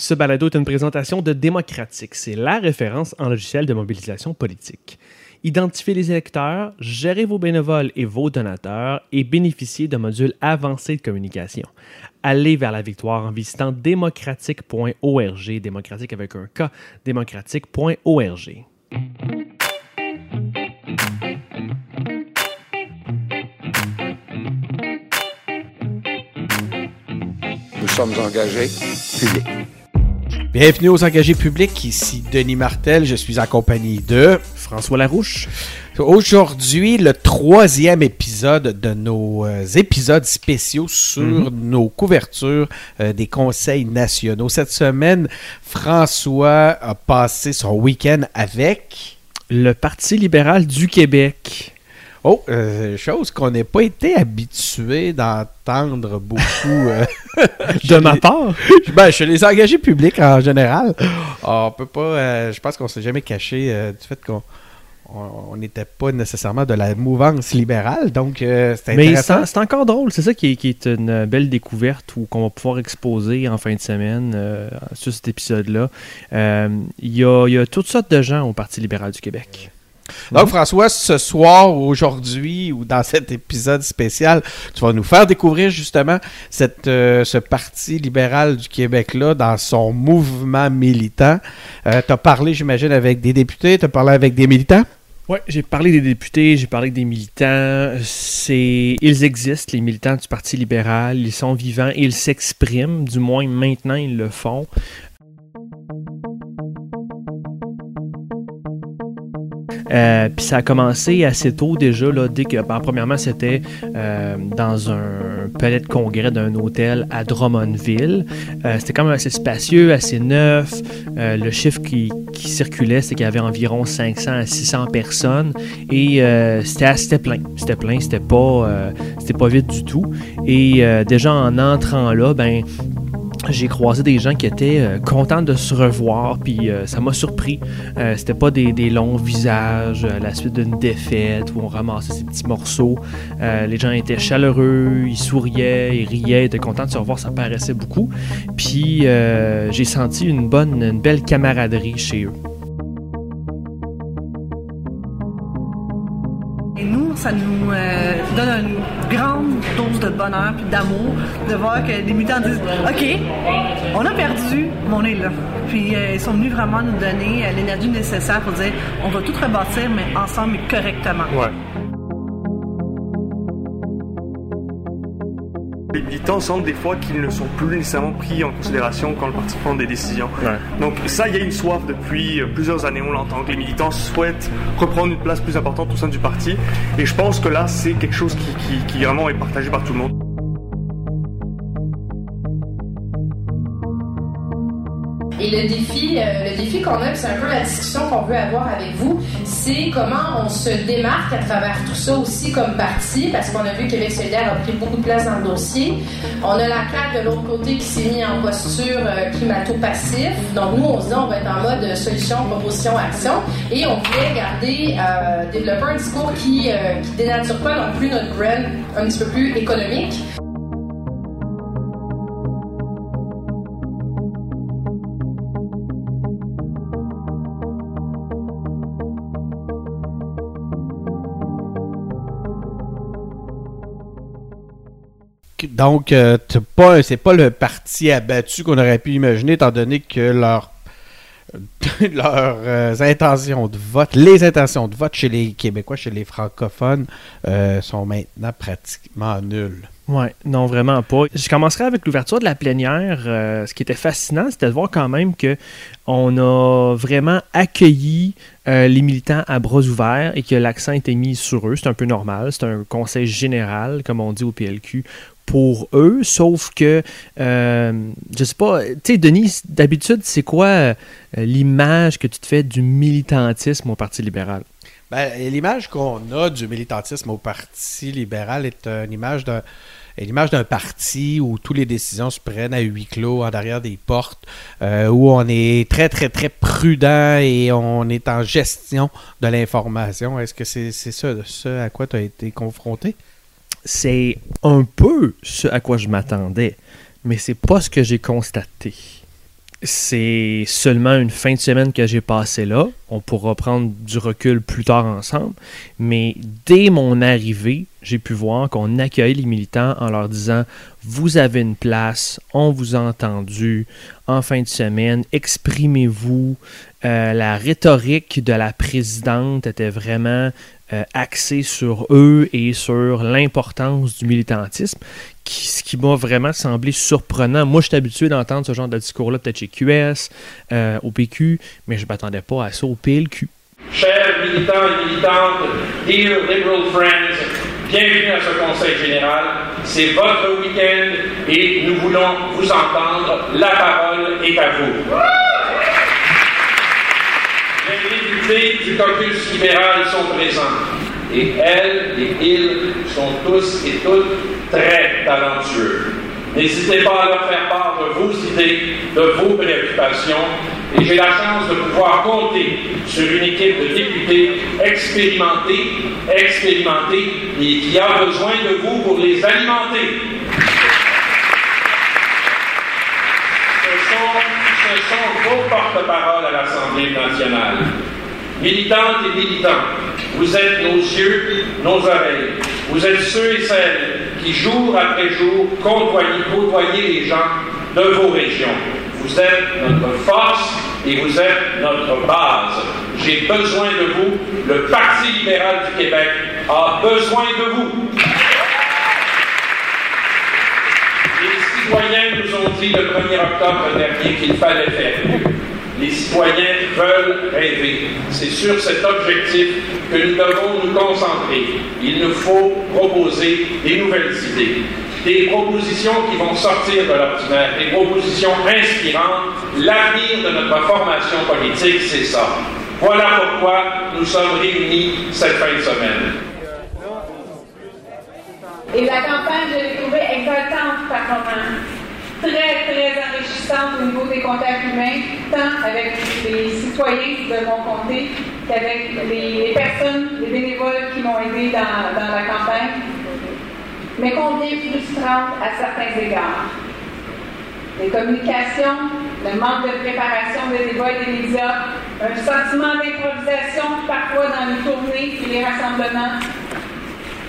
Ce balado est une présentation de Démocratique. C'est la référence en logiciel de mobilisation politique. Identifiez les électeurs, gérez vos bénévoles et vos donateurs et bénéficiez de modules avancés de communication. Allez vers la victoire en visitant démocratique.org, démocratique avec un K, démocratique.org. Nous sommes engagés publics. Bienvenue aux engagés publics, ici Denis Martel, je suis en compagnie de François Larouche. Aujourd'hui, le troisième épisode de nos euh, épisodes spéciaux sur Mhm. nos couvertures euh, des conseils nationaux. Cette semaine, François a passé son week-end avec... Le Parti libéral du Québec. Oh, euh, chose qu'on n'est pas été habitué d'entendre beaucoup. euh, De ma part, ben, chez les engagés publics en général, on peut pas. euh, je pense qu'on s'est jamais caché du fait qu'on on n'était pas nécessairement de la mouvance libérale, donc euh, c'est mais intéressant. c'est c'est encore drôle. C'est ça qui est, qui est une belle découverte ou qu'on va pouvoir exposer en fin de semaine euh, sur cet épisode-là. Euh, y, il y a toutes sortes de gens au Parti libéral du Québec. Donc, François, ce soir, aujourd'hui, ou dans cet épisode spécial, tu vas nous faire découvrir justement euh, ce Parti libéral du Québec-là dans son mouvement militant. tu as parlé, j'imagine, avec des députés, tu as parlé avec des militants? Oui, j'ai parlé des députés, j'ai parlé des militants. C'est, ils existent, les militants du Parti libéral. Ils sont vivants, ils s'expriment. Du moins, maintenant, ils le font. Euh, Puis ça a commencé assez tôt déjà, là, dès que, ben, premièrement, c'était euh, dans un palais de congrès d'un hôtel à Drummondville. Euh, c'était quand même assez spacieux, assez neuf. Le chiffre qui, circulait, c'est qu'il y avait environ 500 à 600 personnes et c'était plein. C'était plein, c'était pas, c'était pas vite du tout. Et déjà en entrant là, ben j'ai croisé des gens qui étaient euh, contents de se revoir, puis euh, ça m'a surpris. Euh, C'était pas des, des longs visages à la suite d'une défaite où on ramassait ces petits morceaux. Les gens étaient chaleureux, ils souriaient, ils riaient, étaient contents de se revoir, ça paraissait beaucoup. Puis j'ai senti une bonne, une belle camaraderie chez eux. Ça nous euh, donne une grande dose de bonheur puis d'amour de voir que les militants disent OK, on a perdu, mais on est là. Puis euh, ils sont venus vraiment nous donner euh, l'énergie nécessaire pour dire on va tout rebâtir, mais ensemble et correctement. Les militants sentent des fois qu'ils ne sont plus nécessairement pris en considération quand le parti prend des décisions. Donc ça, il y a une soif depuis euh, plusieurs années, on l'entend, que les militants souhaitent reprendre une place plus importante au sein du parti. Et je pense que là, c'est quelque chose qui, qui, qui vraiment est partagé par tout le monde. Et le défi, euh, le défi qu'on a, c'est un peu la discussion qu'on veut avoir avec vous, c'est comment on se démarque à travers tout ça aussi comme parti, parce qu'on a vu que Québec solidaire a pris beaucoup de place dans le dossier. On a la CAQ de l'autre côté qui s'est mis en posture euh, climato-passif. Donc nous, on se dit on va être en mode solution, proposition, action, et on voulait garder, euh, développer un discours qui, qui dénature pas non plus notre brand un petit peu plus économique. Donc, euh, c'est pas le parti abattu qu'on aurait pu imaginer, étant donné que leur, leurs euh, intentions de vote, les intentions de vote chez les Québécois, chez les francophones, euh, sont maintenant pratiquement nulles. Ouais, non, vraiment pas. Je commencerai avec l'ouverture de la plénière. Euh, ce qui était fascinant, c'était de voir quand même que on a vraiment accueilli les militants à bras ouverts et que l'accent était mis sur eux. C'est un peu normal. C'est un conseil général, comme on dit au PLQ, pour eux. Sauf que, euh, je sais pas, tu sais, Denis, d'habitude, c'est quoi euh, l'image que tu te fais du militantisme au Parti libéral? Ben, l'image qu'on a du militantisme au Parti libéral est une image d'un l'image d'un parti où toutes les décisions se prennent à huis clos, en derrière des portes, euh, où on est très, très, très prudent et on est en gestion de l'information. Est-ce que c'est c'est ça, à quoi tu as été confronté? C'est un peu ce à quoi je m'attendais, mais c'est pas ce que j'ai constaté. c'est seulement une fin de semaine que j'ai passée là. On pourra prendre du recul plus tard ensemble. Mais dès mon arrivée, j'ai pu voir qu'on accueille les militants en leur disant Vous avez une place, on vous a entendu en fin de semaine, exprimez-vous. Euh, la rhétorique de la présidente était vraiment euh, axée sur eux et sur l'importance du militantisme, ce qui m'a vraiment semblé surprenant. Moi, je suis habitué d'entendre ce genre de discours-là, peut-être chez QS, euh, au PQ, mais je ne m'attendais pas à ça au PLQ. Chers militants et militantes, dear liberal friends, bienvenue à ce Conseil général. C'est votre week-end et nous voulons vous entendre. La parole est à vous. Les députés du caucus libéral sont présents et elles et ils sont tous et toutes très talentueux. N'hésitez pas à leur faire part de vos idées, de vos préoccupations, et j'ai la chance de pouvoir compter sur une équipe de députés expérimentés, expérimentés, et qui a besoin de vous pour les alimenter. Ce sont, vos porte-paroles à l'Assemblée nationale. Militantes et militants, vous êtes nos yeux, nos oreilles. Vous êtes ceux et celles qui, jour après jour, côtoyez, les gens de vos régions. Vous êtes notre force et vous êtes notre base. J'ai besoin de vous. Le Parti libéral du Québec a besoin de vous. Les citoyens nous ont dit le 1er octobre dernier qu'il fallait faire les citoyens veulent rêver. C'est sur cet objectif que nous devons nous concentrer. Il nous faut proposer des nouvelles idées, des propositions qui vont sortir de l'ordinaire, des propositions inspirantes. L'avenir de notre formation politique, c'est ça. Voilà pourquoi nous sommes réunis cette fin de semaine. Et la campagne, je l'ai trouvée exaltante par moment très, très enrichissante au niveau des contacts humains, tant avec les citoyens de mon comté qu'avec les, personnes, les bénévoles qui m'ont aidé dans, la campagne, mais combien frustrante à certains égards? Les communications, le manque de préparation des débats et des médias, un sentiment d'improvisation parfois dans les tournées et les rassemblements.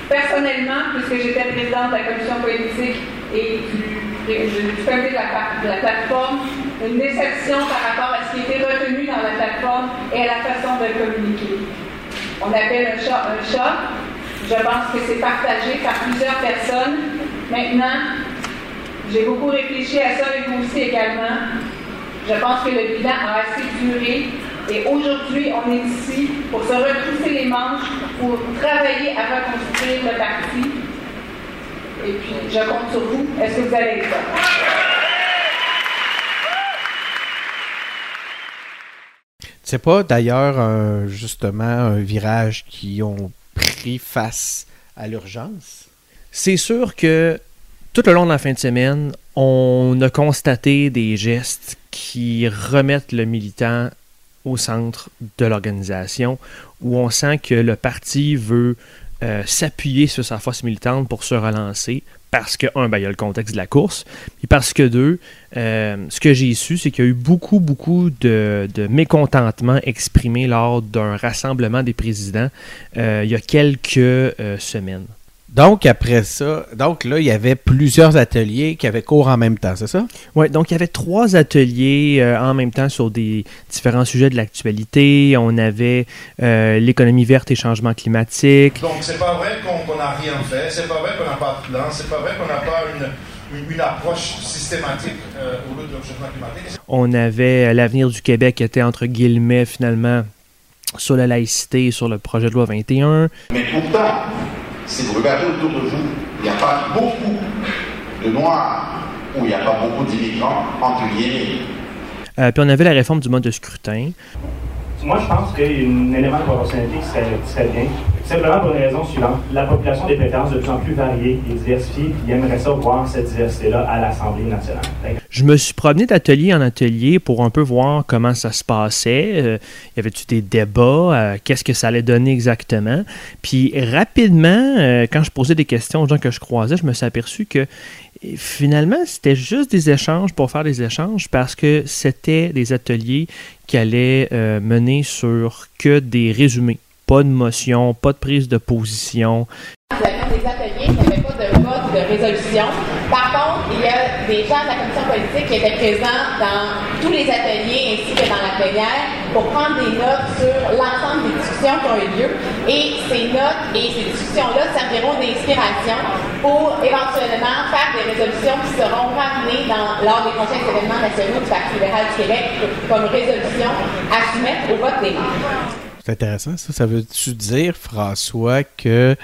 Personnellement, puisque j'étais présidente de la commission politique et du côté de de la plateforme, une déception par rapport à ce qui était retenu dans la plateforme et à la façon de communiquer. On appelle un chat un chat. Je pense que c'est partagé par plusieurs personnes. Maintenant, j'ai beaucoup réfléchi à ça et vous aussi également. Je pense que le bilan a assez duré et aujourd'hui, on est ici pour se retrousser les manches, pour travailler à reconstruire le parti et puis, je compte sur vous. Est-ce que vous allez être? C'est pas d'ailleurs justement un virage qui ont pris face à l'urgence? C'est sûr que tout le long de la fin de semaine, on a constaté des gestes qui remettent le militant au centre de l'organisation, où on sent que le parti veut euh, s'appuyer sur sa force militante pour se relancer parce que, un, ben, il y a le contexte de la course, et parce que, deux, euh, ce que j'ai su, c'est qu'il y a eu beaucoup, beaucoup de, mécontentement exprimé lors d'un rassemblement des présidents euh, il y a quelques semaines. Donc, après ça, donc là, il y avait plusieurs ateliers qui avaient cours en même temps, c'est ça? Oui, donc il y avait trois ateliers euh, en même temps sur des différents sujets de l'actualité. On avait euh, l'économie verte et changement climatique. Donc, c'est pas vrai qu'on n'a rien fait, c'est pas vrai qu'on n'a pas de plan, c'est pas vrai qu'on n'a pas une, une, approche systématique euh, au lieu de changement climatique. On avait l'avenir du Québec qui était entre guillemets finalement sur la laïcité et sur le projet de loi 21. Mais pourtant, si vous regardez autour de vous, il n'y a pas beaucoup de Noirs ou il n'y a pas beaucoup d'immigrants, entre guillemets. Euh, puis on avait la réforme du mode de scrutin. Moi, je pense qu'il y a un élément de proportionnalité qui serait, bien. Simplement pour une raison suivante. La population des préférences de plus en plus variée et diversifiée, puis aimerait ça voir cette diversité-là à l'Assemblée nationale. Je me suis promené d'atelier en atelier pour un peu voir comment ça se passait. Euh, y avait-tu des débats? Euh, qu'est-ce que ça allait donner exactement? Puis rapidement, euh, quand je posais des questions aux gens que je croisais, je me suis aperçu que Finalement, c'était juste des échanges pour faire des échanges parce que c'était des ateliers qui allaient euh, mener sur que des résumés. Pas de motion, pas de prise de position. De vote de résolution. Par contre, il y a des gens de la commission politique qui étaient présents dans tous les ateliers ainsi que dans la plénière pour prendre des notes sur l'ensemble des discussions qui ont eu lieu. Et ces notes et ces discussions-là serviront d'inspiration pour éventuellement faire des résolutions qui seront ramenées dans, lors des prochains événements nationaux du Parti libéral du Québec comme résolution à soumettre au vote des membres. C'est intéressant, ça. Ça veut-tu dire, François, que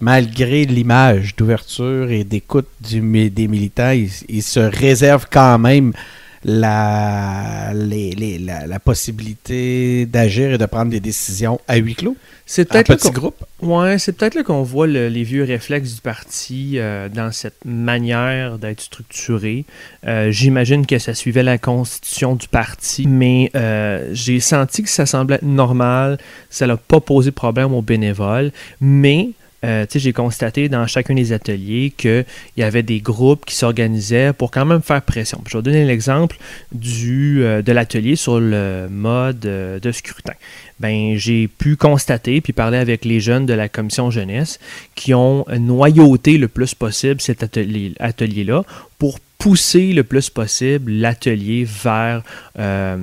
malgré l'image d'ouverture et d'écoute des militants, ils, se réservent quand même la, la, possibilité d'agir et de prendre des décisions à huis clos? C'est peut-être petit groupe. Ouais, c'est peut-être là qu'on voit les vieux réflexes du parti euh, dans cette manière d'être structuré. Euh, j'imagine que ça suivait la constitution du parti, mais euh, j'ai senti que ça semblait normal. Ça n'a pas posé problème aux bénévoles, mais euh, j'ai constaté dans chacun des ateliers qu'il y avait des groupes qui s'organisaient pour quand même faire pression. je vais donner l'exemple euh, de l'atelier sur le mode euh, de scrutin. Ben, j'ai pu constater puis parler avec les jeunes de la commission jeunesse qui ont noyauté le plus possible cet atelier-là pour pousser le plus possible l'atelier vers euh,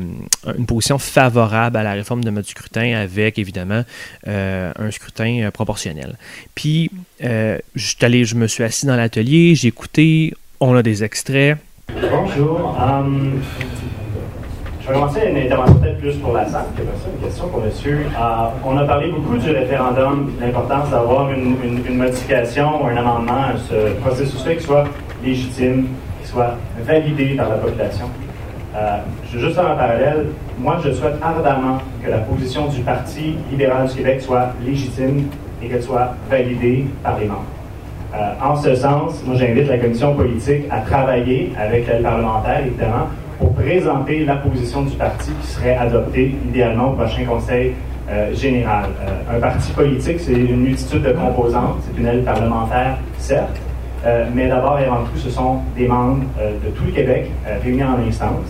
une position favorable à la réforme de mode scrutin avec évidemment euh, un scrutin euh, proportionnel. Puis je, je me suis assis dans l'atelier, j'ai écouté, on a des extraits. Bonjour. Je vais commencer une intervention peut-être plus pour la salle que ça, une question pour monsieur. on a parlé beaucoup du référendum, de l'importance d'avoir une, modification ou un amendement à ce processus-là qui soit légitime, soit validé par la population. Euh, je veux juste faire un parallèle. Moi, je souhaite ardemment que la position du Parti libéral du Québec soit légitime et qu'elle soit validée par les membres. Euh, en ce sens, moi, j'invite la commission politique à travailler avec l'aide parlementaire, évidemment, pour présenter la position du parti qui serait adoptée idéalement au prochain Conseil euh, général. un parti politique, c'est une multitude de composantes. C'est une aile parlementaire, certes, euh, mais d'abord et avant tout, ce sont des membres euh, de tout le Québec euh, réunis en instance.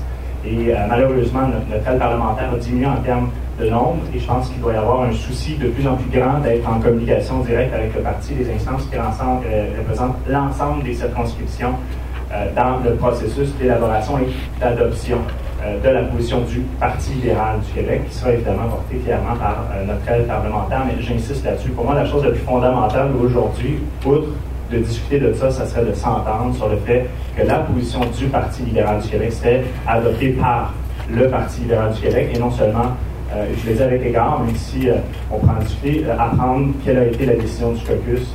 Et malheureusement, notre, aile parlementaire a diminué en termes de nombre et je pense qu'il doit y avoir un souci de plus en plus grand d'être en communication directe avec le parti, les instances qui représentent l'ensemble des circonscriptions dans le processus d'élaboration et d'adoption de la position du Parti libéral du Québec, qui sera évidemment portée fièrement par notre aile parlementaire, mais j'insiste là-dessus. Pour moi, la chose la plus fondamentale aujourd'hui, outre de discuter de ça, ça serait de s'entendre sur le fait que la position du Parti libéral du Québec serait adoptée par le Parti libéral du Québec et non seulement, euh, je l'ai dit avec égard, même si euh, on prend discuter, euh, apprendre quelle a été la décision du caucus,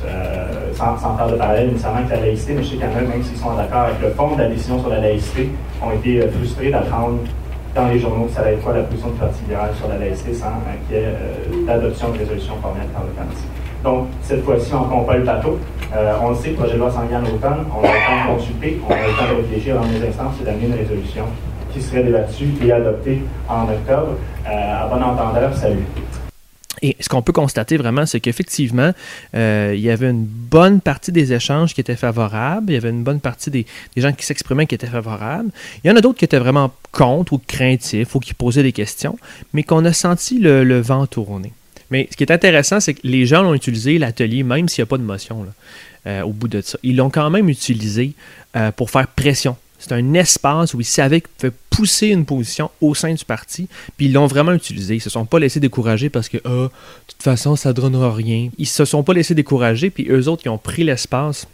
sans, sans, faire de parallèle nécessairement avec la laïcité, mais je sais qu'il y en a, même s'ils sont d'accord avec le fond de la décision sur la laïcité, ont été frustrés d'apprendre dans les journaux que ça allait être quoi la position du Parti libéral sur la laïcité sans qu'il y ait l'adoption de résolution formelle par le parti. Donc, cette fois-ci, on ne pas le bateau. Euh, on le sait, le projet de loi s'en vient en automne. On a le temps de consulter, on a le temps de réfléchir dans les instances et d'amener une résolution qui serait débattue et adoptée en octobre. Euh, à bon entendeur, salut. Et ce qu'on peut constater vraiment, c'est qu'effectivement, euh, il y avait une bonne partie des échanges qui étaient favorables, il y avait une bonne partie des, gens qui s'exprimaient qui étaient favorables. Il y en a d'autres qui étaient vraiment contre ou craintifs ou qui posaient des questions, mais qu'on a senti le vent tourner. Mais ce qui est intéressant, c'est que les gens ont utilisé l'atelier, même s'il n'y a pas de motion euh, au bout de ça. Ils l'ont quand même utilisé pour faire pression. C'est un espace où ils savaient qu'ils pouvaient pousser une position au sein du parti, puis ils l'ont vraiment utilisé. Ils ne se sont pas laissés décourager parce que, ah, de toute façon, ça ne donnera rien. Ils ne se sont pas laissés décourager, puis eux autres, ils ont pris l'espace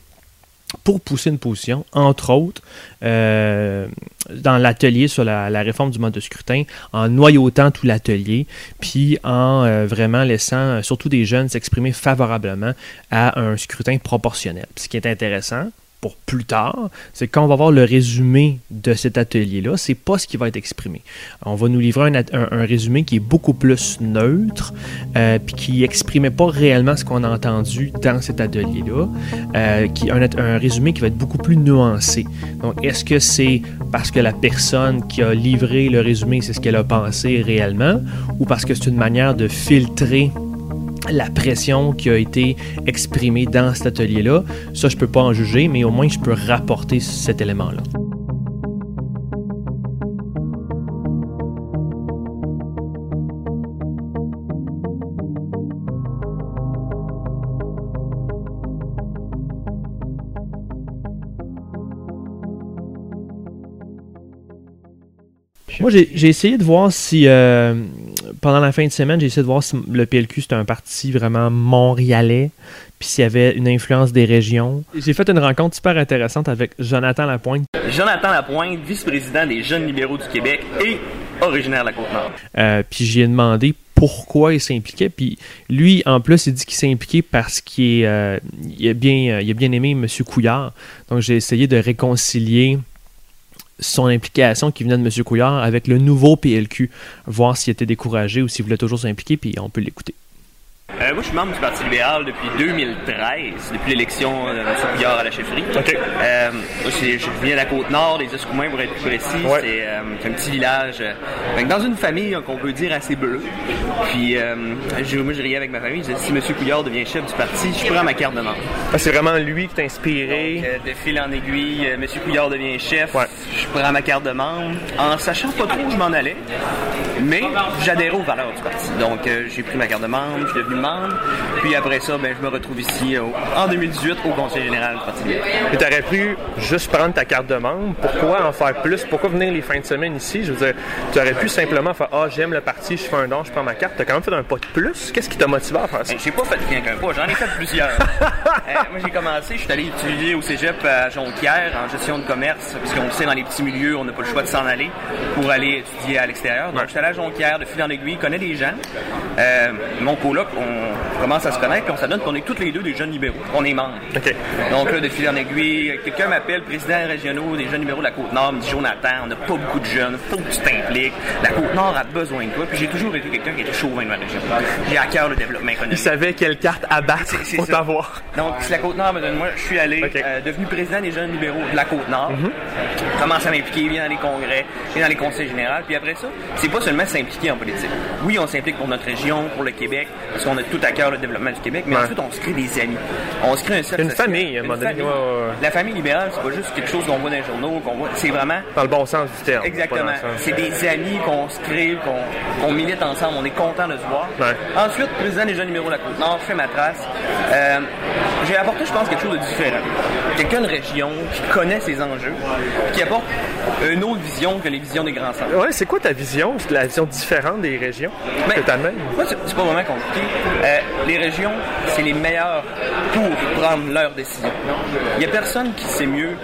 pour pousser une position, entre autres, euh, dans l'atelier sur la, réforme du mode de scrutin, en noyautant tout l'atelier, puis en euh, vraiment laissant euh, surtout des jeunes s'exprimer favorablement à un scrutin proportionnel. ce qui est intéressant, pour plus tard, c'est quand on va voir le résumé de cet atelier-là, c'est pas ce qui va être exprimé. On va nous livrer un, résumé qui est beaucoup plus neutre, euh, puis qui exprimait pas réellement ce qu'on a entendu dans cet atelier-là, euh, qui un, un résumé qui va être beaucoup plus nuancé. Donc, est-ce que c'est parce que la personne qui a livré le résumé, c'est ce qu'elle a pensé réellement, ou parce que c'est une manière de filtrer la pression qui a été exprimée dans cet atelier-là. Ça, je peux pas en juger, mais au moins je peux rapporter cet élément-là. Moi, j'ai essayé de voir si, euh, pendant la fin de semaine, j'ai essayé de voir si le PLQ c'était un parti vraiment montréalais, puis s'il y avait une influence des régions. J'ai fait une rencontre super intéressante avec Jonathan Lapointe. Jonathan Lapointe, vice-président des Jeunes libéraux du Québec et originaire de la Côte-Nord. Euh, puis j'ai demandé pourquoi il s'impliquait. Puis lui, en plus, il dit qu'il s'est impliqué parce qu'il euh, a, bien, il a bien aimé M. Couillard. Donc j'ai essayé de réconcilier son implication qui venait de M. Couillard avec le nouveau PLQ, voir s'il était découragé ou s'il voulait toujours s'impliquer, puis on peut l'écouter. Euh, moi, je suis membre du Parti libéral depuis 2013, depuis l'élection de M. Couillard à la chefferie. Euh, je viens de la Côte-Nord, des Escoumins pour être plus précis. Euh, c'est un petit village dans une famille qu'on peut dire assez bleue. Puis, moi, je riais avec ma famille. Je disais, si M. Couillard devient chef du parti, je prends ma carte de membre. Ah, c'est vraiment lui qui t'a inspiré? de fil en aiguille, M. Couillard devient chef, je prends ma carte de membre, en sachant pas trop où je m'en allais. Mais j'adhérais aux valeurs du parti. Donc, j'ai pris ma carte de membre, je suis devenu Puis après ça, ben, je me retrouve ici en 2018 au Conseil général du Parti Mais tu aurais pu juste prendre ta carte de membre. Pourquoi en faire plus? Pourquoi venir les fins de semaine ici? Je veux dire, tu aurais pu simplement faire Ah, j'aime le parti, je fais un don, je prends ma carte. Tu as quand même fait un pas de plus? Qu'est-ce qui t'a motivé à faire ça? Ben, j'ai pas fait rien qu'un pas, j'en ai fait plusieurs. Euh, moi, j'ai commencé, je suis allé étudier au cégep à Jonquière en gestion de commerce, puisqu'on le sait, dans les petits milieux, on n'a pas le choix de s'en aller pour aller étudier à l'extérieur. Donc, je suis allé à Jonquière, de fil en aiguille, connais des gens. Euh, mon coloc, on commence à se connaître, puis on s'adonne qu'on est tous les deux des jeunes libéraux. On est membres. Donc là, de fil en aiguille, quelqu'un m'appelle, président régionaux des jeunes libéraux de la Côte-Nord, me dit Jonathan, on n'a pas beaucoup de jeunes, faut que tu t'impliques. La Côte-Nord a besoin de toi. Puis j'ai toujours été quelqu'un qui était chauvin de ma région. J'ai à cœur le développement économique. Il savait quelle carte abattre pour t'avoir. Donc, si la Côte-Nord me donne moi, je suis allé, euh, devenu président des jeunes libéraux de la Côte-Nord. Mhm. Commence à m'impliquer, bien dans les congrès, bien dans les conseils généraux. Puis après ça, c'est pas seulement s'impliquer en politique. Oui, on s'implique pour notre région, pour le Québec, parce qu'on a tout à cœur le développement du Québec, mais ensuite on se crée des amis. On se crée un cercle. Une famille, à un moment donné. La famille libérale, c'est pas juste quelque chose qu'on voit dans les journaux, qu'on voit. C'est vraiment. Dans le bon sens du terme. Exactement. C'est des amis qu'on se crée, qu'on milite ensemble. On est content de se voir. Ensuite, président des jeunes numéros de la Côte-Nord, je fais ma trace. Euh, j'ai apporté, je pense, quelque chose de différent. Quelqu'un de région qui connaît ses enjeux, qui apporte une autre vision que les visions des grands centres. Ouais, c'est quoi ta vision, la vision différente des régions? Que tu amènes? Moi, c'est pas vraiment compliqué. Euh, les régions, c'est les meilleurs pour prendre leurs décisions. Il n'y a personne qui sait mieux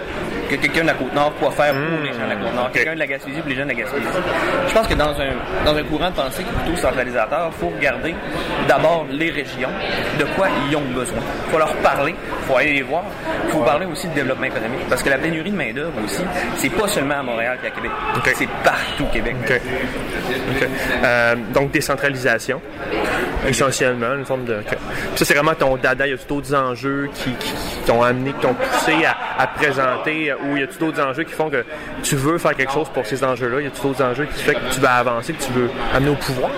que quelqu'un de la Côte-Nord quoi faire pour les gens de la Côte-Nord, quelqu'un de la Gaspésie pour les gens de la Gaspésie. Je pense que dans un, dans un courant de pensée qui est plutôt centralisateur, il faut regarder d'abord les régions, de quoi ils ont besoin. Il faut leur parler, il faut aller les voir, il faut parler aussi de développement économique. Parce que la pénurie de main-d'œuvre aussi, c'est pas seulement à Montréal et à Québec, c'est partout au Québec. Euh, donc décentralisation, essentiellement, une forme de. Ça, c'est vraiment ton dada. Il y a d'autres enjeux qui, t'ont amené, qui t'ont poussé à, présenter, ou il y a d'autres enjeux qui font que tu veux faire quelque chose pour ces enjeux-là? Il Y a d'autres enjeux qui font que tu vas avancer, que tu veux amener au pouvoir?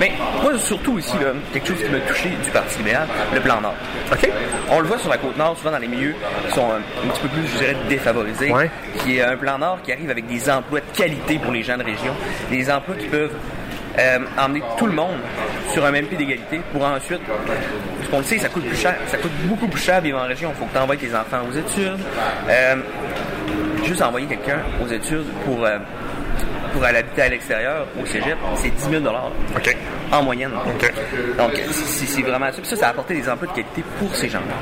Mais moi, surtout ici, quelque chose qui m'a touché du Parti libéral, le plan Nord. OK? On le voit sur la côte Nord, souvent dans les milieux qui sont un, petit peu plus, je dirais, défavorisés, qui est un plan Nord qui arrive avec des emplois de qualité pour les gens de région, des emplois qui peuvent euh, emmener tout le monde sur un même pied d'égalité pour ensuite, parce qu'on le sait, ça coûte plus cher. Ça coûte beaucoup plus cher vivre en région. Il faut que tu envoies tes enfants aux études. Euh, juste envoyer quelqu'un aux études pour, euh, pour aller habiter à l'extérieur, au cégep, c'est 10 000 OK en moyenne. Donc, c'est vraiment ça. Puis ça, ça a apporté des emplois de qualité pour ces gens-là.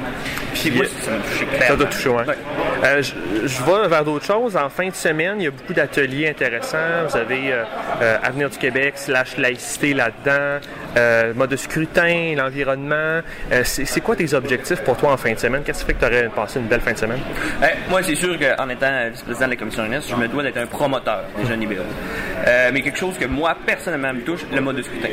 Puis moi, ça m'a touché Ça doit toucher, ouais. Euh, je, je, vais vers d'autres choses. En fin de semaine, il y a beaucoup d'ateliers intéressants. Vous avez euh, euh, Avenir du Québec, slash laïcité là-dedans, mode de scrutin, l'environnement. c'est quoi tes objectifs pour toi en fin de semaine? Qu'est-ce qui fait que tu aurais passé une belle fin de semaine? moi, c'est sûr qu'en étant vice-président de la Commission jeunesse, je me dois d'être un promoteur des jeunes libéraux. Mais quelque chose que moi, personnellement, me touche, le mode de scrutin.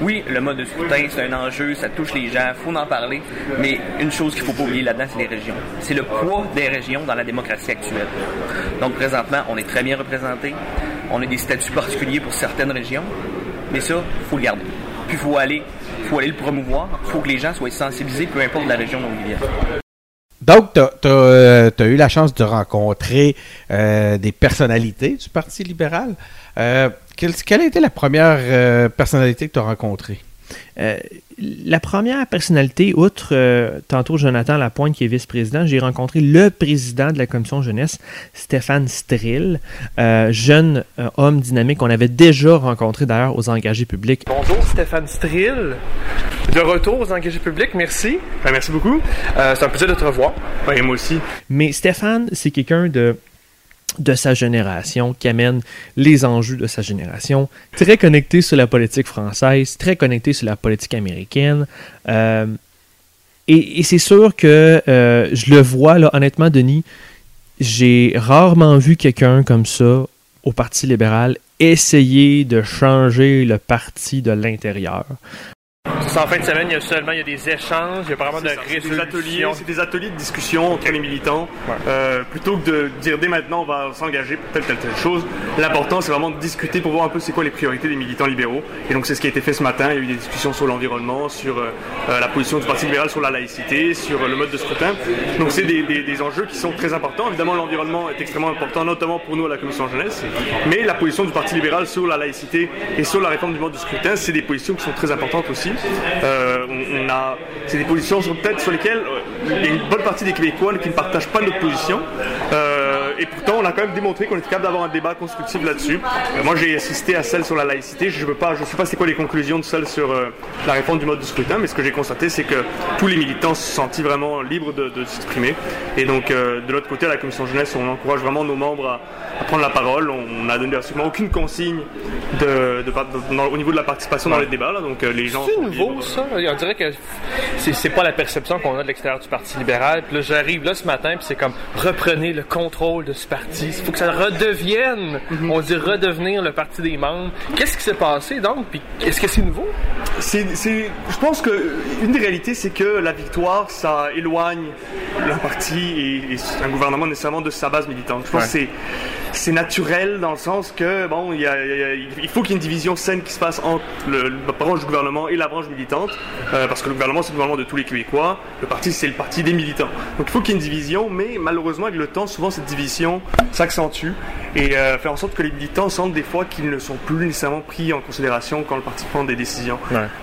Oui, le mode de scrutin, c'est un enjeu, ça touche les gens, faut en parler, mais une chose qu'il ne faut pas oublier là-dedans, c'est les régions. C'est le poids des régions dans la démocratie actuelle. Donc présentement, on est très bien représenté, on a des statuts particuliers pour certaines régions, mais ça, faut le garder. puis faut aller, faut aller le promouvoir. Faut que les gens soient sensibilisés, peu importe la région où ils viennent. Donc, tu as, euh, eu la chance de rencontrer euh, des personnalités du Parti libéral. Euh, quelle, quelle, a été la première personnalité que tu as rencontrée? La première personnalité, outre euh, tantôt Jonathan Lapointe qui est vice-président, j'ai rencontré le président de la commission jeunesse, Stéphane Strill, euh, jeune euh, homme dynamique qu'on avait déjà rencontré d'ailleurs aux engagés publics. Bonjour Stéphane Strill, de retour aux engagés publics, merci. Ben, merci beaucoup. c'est un plaisir de te revoir. et moi aussi. Mais Stéphane, c'est quelqu'un de de sa génération, qui amène les enjeux de sa génération, très connecté sur la politique française, très connecté sur la politique américaine. Euh, et, c'est sûr que euh, je le vois, là, honnêtement, Denis, j'ai rarement vu quelqu'un comme ça au Parti libéral essayer de changer le parti de l'intérieur en fin de semaine, il y a seulement il y a des échanges, il y a vraiment de. Des ateliers, c'est des ateliers de discussion entre les militants. Euh, plutôt que de dire dès maintenant on va s'engager pour telle, telle, telle chose, l'important c'est vraiment de discuter pour voir un peu c'est quoi les priorités des militants libéraux. Et donc c'est ce qui a été fait ce matin. Il y a eu des discussions sur l'environnement, sur euh, euh, la position du Parti libéral sur la laïcité, sur le mode de scrutin. Donc c'est des, des, enjeux qui sont très importants. Évidemment, l'environnement est extrêmement important, notamment pour nous à la Commission jeunesse. Mais la position du Parti libéral sur la laïcité et sur la réforme du mode de scrutin, c'est des positions qui sont très importantes aussi. Euh, on, a, c'est des positions sur, peut-être sur lesquelles euh, il y a une bonne partie des Québécois qui ne partagent pas notre position. Euh, et pourtant, on a quand même démontré qu'on était capable d'avoir un débat constructif là-dessus. moi, j'ai assisté à celle sur la laïcité. Je ne je sais pas c'est quoi les conclusions de celle sur la réforme du mode de scrutin, mais ce que j'ai constaté, c'est que tous les militants se sentent vraiment libres de, s'exprimer. Et donc, de l'autre côté, à la commission jeunesse, on encourage vraiment nos membres à, prendre la parole. On n'a donné absolument aucune consigne de, au niveau de la participation dans les débats. donc, les gens. Nouveau, ça. On dirait que c'est pas la perception qu'on a de l'extérieur du Parti libéral. Puis là, j'arrive là ce matin, puis c'est comme reprenez le contrôle de ce parti. Il faut que ça redevienne, mhm. on dit redevenir le parti des membres. Qu'est-ce qui s'est passé donc? Puis est-ce que c'est nouveau? C'est, je pense que une des réalités, c'est que la victoire, ça éloigne le parti et, un gouvernement nécessairement de sa base militante. Je pense que c'est c'est naturel dans le sens que bon, il, il faut qu'il y ait une division saine qui se passe entre le, la branche du gouvernement et la branche militante, euh, parce que le gouvernement c'est le gouvernement de tous les Québécois, le parti c'est le parti des militants. Donc il faut qu'il y ait une division, mais malheureusement avec le temps, souvent cette division s'accentue et euh, fait en sorte que les militants sentent des fois qu'ils ne sont plus nécessairement pris en considération quand le parti prend des décisions.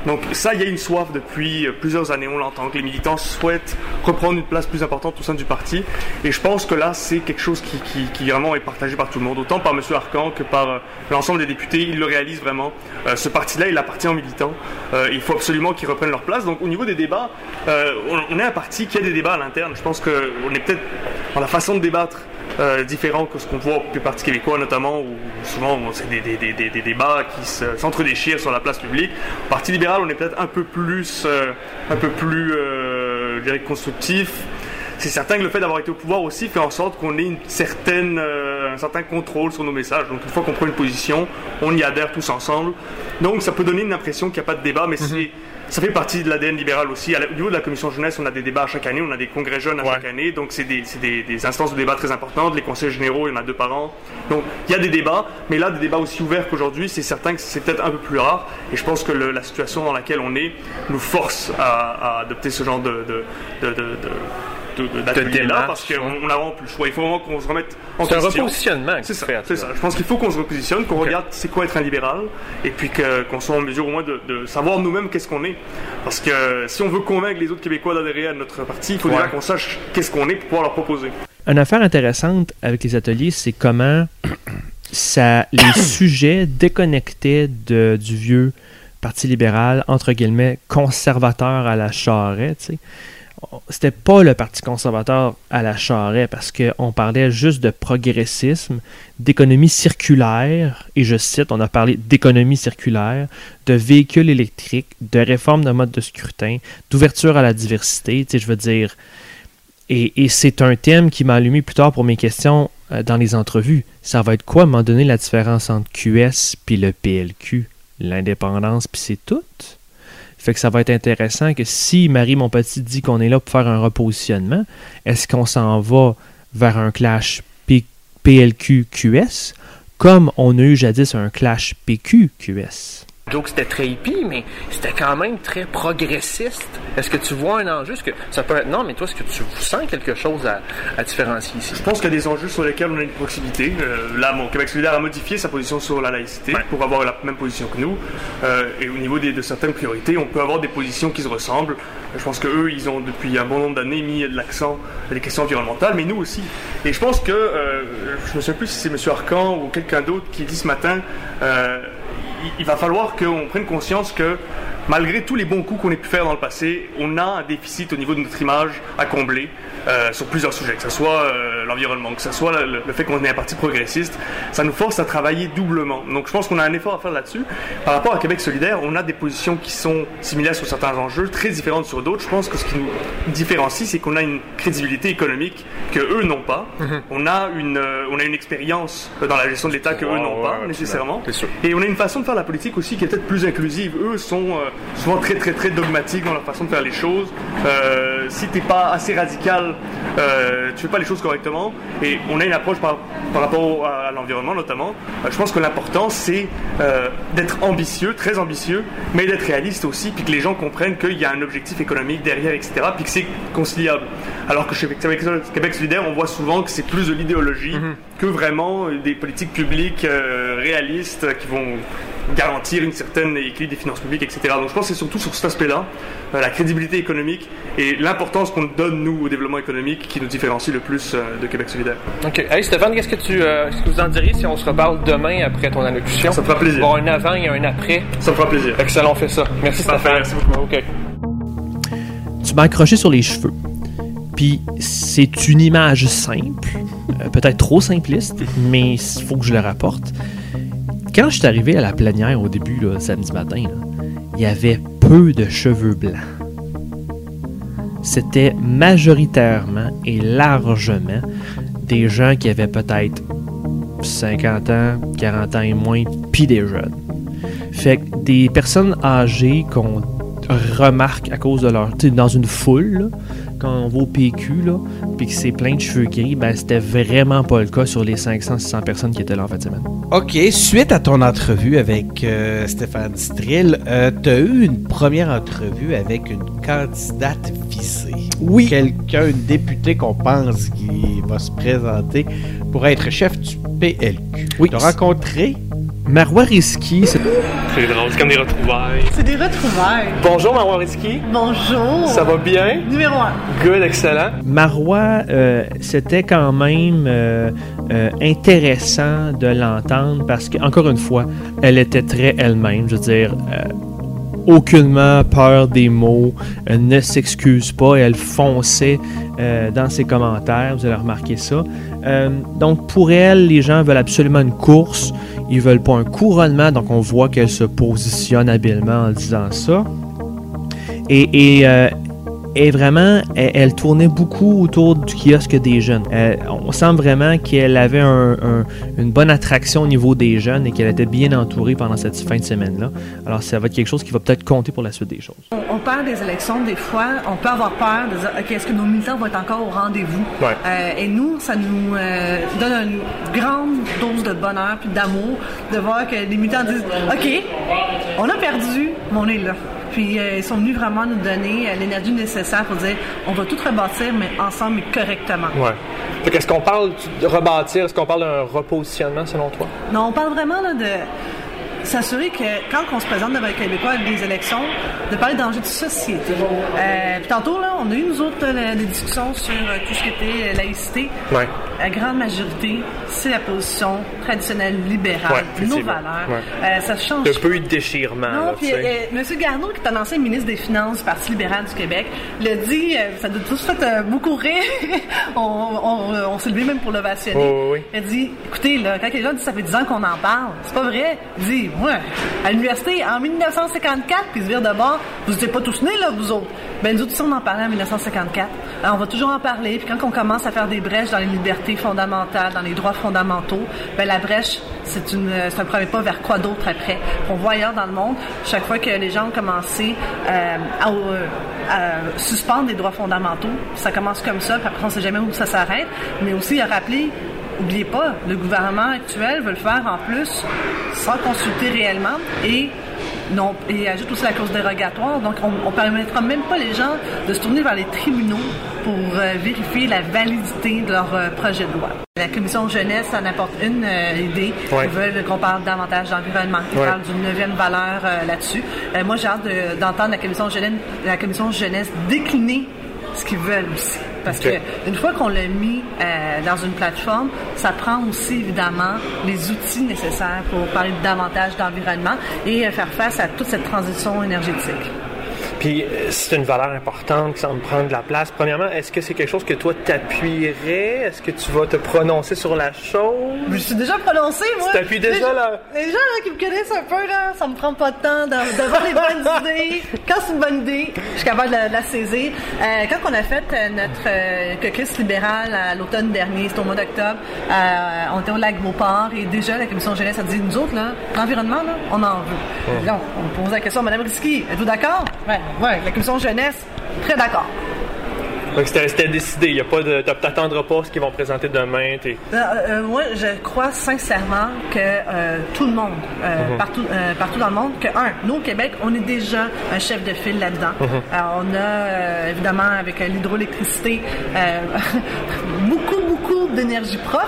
Donc ça, il y a une soif depuis euh, plusieurs années, on l'entend, que les militants souhaitent reprendre une place plus importante au sein du parti, et je pense que là c'est quelque chose qui, qui, qui vraiment est partagé par tout le monde, autant par M. Arcan que par euh, l'ensemble des députés. Ils le réalisent vraiment. Ce parti-là, il appartient aux militants. Euh, il faut absolument qu'ils reprennent leur place. Donc, au niveau des débats, on, est un parti qui a des débats à l'interne. Je pense qu'on est peut-être dans la façon de débattre différent que ce qu'on voit au Parti québécois, notamment, où souvent c'est des, des, débats qui s'entre-déchirent sur la place publique. Au Parti libéral, on est peut-être un peu plus, un peu plus, je dirais, constructif c'est certain que le fait d'avoir été au pouvoir aussi fait en sorte qu'on ait une certaine, euh, un certain contrôle sur nos messages. Donc une fois qu'on prend une position, on y adhère tous ensemble. Donc ça peut donner une impression qu'il n'y a pas de débat, mais mhm. ça fait partie de l'ADN libéral aussi. Au niveau de la commission jeunesse, on a des débats à chaque année, on a des congrès jeunes à chaque année, donc c'est des, des, instances de débat très importantes. Les conseils généraux, il y en a deux par an. Donc il y a des débats, mais là, des débats aussi ouverts qu'aujourd'hui, c'est certain que c'est peut-être un peu plus rare. Et je pense que la situation dans laquelle on est nous force à, adopter ce genre de, de d'atelier là parce qu'on n'a vraiment plus le choix. Il faut vraiment qu'on se remette en question. C'est un repositionnement. C'est ça, c'est ça. Je pense qu'il faut qu'on se repositionne, qu'on regarde c'est quoi être un libéral et puis qu'on soit en mesure au moins de, savoir nous-mêmes qu'est-ce qu'on est. Parce que si on veut convaincre les autres Québécois d'adhérer à notre parti, il faut déjà qu'on sache qu'est-ce qu'on est pour pouvoir leur proposer. Une affaire intéressante avec les ateliers, c'est comment ça, les sujets déconnectés de, du vieux Parti libéral, entre guillemets, conservateur à la charrette, tu sais c'était pas le Parti conservateur à la charrette parce qu'on parlait juste de progressisme, d'économie circulaire, et je cite, on a parlé d'économie circulaire, de véhicules électriques, de réforme de mode de scrutin, d'ouverture à la diversité, tu sais, je veux dire. Et, et c'est un thème qui m'a allumé plus tard pour mes questions euh, dans les entrevues. Ça va être quoi, à un moment donné, la différence entre QS puis le PLQ? L'indépendance, puis c'est tout? Fait que ça va être intéressant que si Marie mon petit dit qu'on est là pour faire un repositionnement, est-ce qu'on s'en va vers un clash PLQ-QS comme on a eu jadis un clash PQ-QS? Donc c'était très hippie, mais c'était quand même très progressiste. Est-ce que tu vois un enjeu? Est-ce que ça peut être non, mais toi, est-ce que tu sens quelque chose à, à différencier ici? Je pense qu'il y a des enjeux sur lesquels on a une proximité. Euh, là, mon Québec solidaire a modifié sa position sur la laïcité pour avoir la même position que nous. Euh, et au niveau des, de certaines priorités, on peut avoir des positions qui se ressemblent. Je pense qu'eux, ils ont depuis un bon nombre d'années mis de l'accent sur les questions environnementales, mais nous aussi. Et je pense que, euh, je me souviens plus si c'est M. Arcan ou quelqu'un d'autre qui dit ce matin, il, va falloir qu'on prenne conscience que malgré tous les bons coups qu'on ait pu faire dans le passé, on a un déficit au niveau de notre image à combler euh, sur plusieurs sujets, que ce soit euh, l'environnement, que ce soit le, le fait qu'on est un parti progressiste. Ça nous force à travailler doublement. Donc je pense qu'on a un effort à faire là-dessus. Par rapport à Québec solidaire, on a des positions qui sont similaires sur certains enjeux, très différentes sur d'autres. Je pense que ce qui nous différencie, c'est qu'on a une crédibilité économique que eux n'ont pas. On a une, euh, on a une expérience dans la gestion de l'État que eux n'ont pas nécessairement. Et on a une façon de faire la politique aussi qui est peut-être plus inclusive. Eux sont souvent très très très dogmatiques dans leur façon de faire les choses. Euh, si t'es pas assez radical, euh, tu fais pas les choses correctement. Et on a une approche par, par rapport au- à l'environnement notamment. Euh, je pense que l'important c'est euh, d'être ambitieux, très ambitieux, mais d'être réaliste aussi, puis que les gens comprennent qu'il y a un objectif économique derrière, etc. Puis que c'est conciliable. Alors que chez Québec, Québec solidaire, on voit souvent que c'est plus de l'idéologie que vraiment des politiques publiques euh, réalistes qui vont garantir une certaine équilibre des finances publiques, etc. Donc je pense que c'est surtout sur cet aspect-là, euh, la crédibilité économique et l'importance qu'on donne, nous, au développement économique qui nous différencie le plus euh, de Québec solidaire. OK. Hey Stéphane, qu'est-ce que tu euh, qu'est-ce que vous en diriez si on se reparle demain après ton allocution? Ça me fera plaisir. Bon, un avant et un après. Ça me fera plaisir. Excellent, on fait ça. Merci Parfait, Stéphane. merci beaucoup. OK. Tu m'as accroché sur les cheveux. Puis c'est une image simple, euh, peut-être trop simpliste, mais il faut que je le rapporte. Quand je suis arrivé à la plénière au début, là, samedi matin, il y avait peu de cheveux blancs. C'était majoritairement et largement des gens qui avaient peut-être 50 ans, 40 ans et moins, puis des jeunes. Fait que des personnes âgées qu'on remarque à cause de leur. Dans une foule, quand on va au PQ, là, puis que c'est plein de cheveux gris, ben c'était vraiment pas le cas sur les 500-600 personnes qui étaient là en fin de semaine. OK, suite à ton entrevue avec euh, Stéphane Strill, tu as eu une première entrevue avec une candidate visée. Oui. Quelqu'un, une députée qu'on pense qui va se présenter pour être chef du PLQ. Oui. Tu as rencontré Marois Risky, c'est. C'est drôle, c'est comme des retrouvailles. C'est des retrouvailles. Bonjour Marois Risky. Bonjour. Ça va bien? Numéro un. Good, excellent. Marois, euh, c'était quand même euh, euh, intéressant de l'entendre parce que, encore une fois, elle était très elle-même. Je veux dire, euh, aucunement peur des mots, euh, ne s'excuse pas, elle fonçait euh, dans ses commentaires, vous allez remarquer ça. Euh, donc pour elle, les gens veulent absolument une course, ils veulent pas un couronnement, donc on voit qu'elle se positionne habilement en disant ça. Et, euh, et vraiment, elle, elle tournait beaucoup autour du kiosque des jeunes. On sent vraiment qu'elle avait un- un- une bonne attraction au niveau des jeunes et qu'elle était bien entourée pendant cette fin de semaine-là. Alors, ça va être quelque chose qui va peut-être compter pour la suite des choses. On, on perd des élections, des fois, on peut avoir peur de dire, OK, est-ce que nos militants vont être encore au rendez-vous? Ouais. Euh, et nous, ça nous euh, donne une grande dose de bonheur puis d'amour de voir que les militants disent, OK, on a perdu, mais on est là. Puis euh, ils sont venus vraiment nous donner euh, l'énergie nécessaire pour dire, on va tout rebâtir, mais ensemble et correctement. Ouais. Fait qu'est-ce qu'on parle de rebâtir? Est-ce qu'on parle d'un repositionnement selon toi? Non, on parle vraiment là, de s'assurer que quand on se présente devant les Québécois à des élections, de parler d'enjeux de société. Euh, puis tantôt, là, on a eu, nous autres, là, des discussions sur euh, tout ce qui était euh, laïcité. Ouais. La grande majorité, c'est la position traditionnelle libérale, Ouais, nos valeurs. Ouais. Euh, ça change Il y a un peu eu de déchirement. non, puis euh, M. Garneau, qui est un ancien ministre des Finances du Parti libéral du Québec, l'a dit, euh, ça doit tous fait euh, beaucoup rire. on on, euh, on s'est levé même pour l'ovationner. Oh, oui. Il a dit, écoutez, là, quand les gens disent ça fait 10 ans qu'on en parle, c'est pas vrai. Il dit, à l'université, en 1954, puis se vire de bord, vous n'étiez pas tous nés, là, vous autres. Ben, nous autres, on en parlait en 1954. Alors, on va toujours en parler, puis quand on commence à faire des brèches dans les libertés fondamentales, dans les droits fondamentaux, ben, la brèche, c'est euh, un premier pas vers quoi d'autre après? On voit ailleurs dans le monde, chaque fois que les gens ont commencé euh, à, euh, à suspendre les droits fondamentaux, ça commence comme ça, puis après on sait jamais où ça s'arrête, mais aussi à rappeler Oubliez pas, le gouvernement actuel veut le faire en plus sans consulter réellement et non, et ajoute aussi la clause dérogatoire. Donc, on ne permettra même pas les gens de se tourner vers les tribunaux pour euh, vérifier la validité de leur euh, projet de loi. La commission jeunesse en apporte une euh, idée. Ouais. Ils veulent qu'on parle davantage d'environnement. Ils Ouais. parlent d'une neuvième valeur là-dessus. Euh, moi, j'ai hâte de- d'entendre la commission jeunesse, la commission jeunesse décliner ce qu'ils veulent aussi. Parce que une fois qu'on l'a mis euh, dans une plateforme, ça prend aussi évidemment les outils nécessaires pour parler davantage d'environnement et euh, faire face à toute cette transition énergétique. Puis euh, c'est une valeur importante qui semble prendre de la place. Premièrement, est-ce que c'est quelque chose que toi t'appuierais? Est-ce que tu vas te prononcer sur la chose? Je suis déjà prononcé, moi. Tu t'appuies déjà, Les gens- là? Les gens là, qui me connaissent un peu, là, ça me prend pas de temps d'avoir les bonnes idées. Quand c'est une bonne idée, je suis capable de la, de la saisir. Euh, quand on a fait euh, notre euh, caucus libéral à l'automne dernier, c'était au mois d'octobre, euh, on était au lac Beauport et déjà la commission jeunesse a dit, nous autres, là, l'environnement, là, on en veut. Là, on, on pose la question à Mme Risky, êtes-vous d'accord? Ouais, ouais, la commission jeunesse, très d'accord. Donc c'était décidé. Y a pas de, t'attendras pas ce qu'ils vont présenter demain. Euh, euh, moi, je crois sincèrement que euh, tout le monde, Mhm. partout, partout dans le monde, que un, nous au Québec, on est déjà un chef de file là-dedans. Mhm. On a évidemment avec l'hydroélectricité beaucoup, beaucoup d'énergie propre,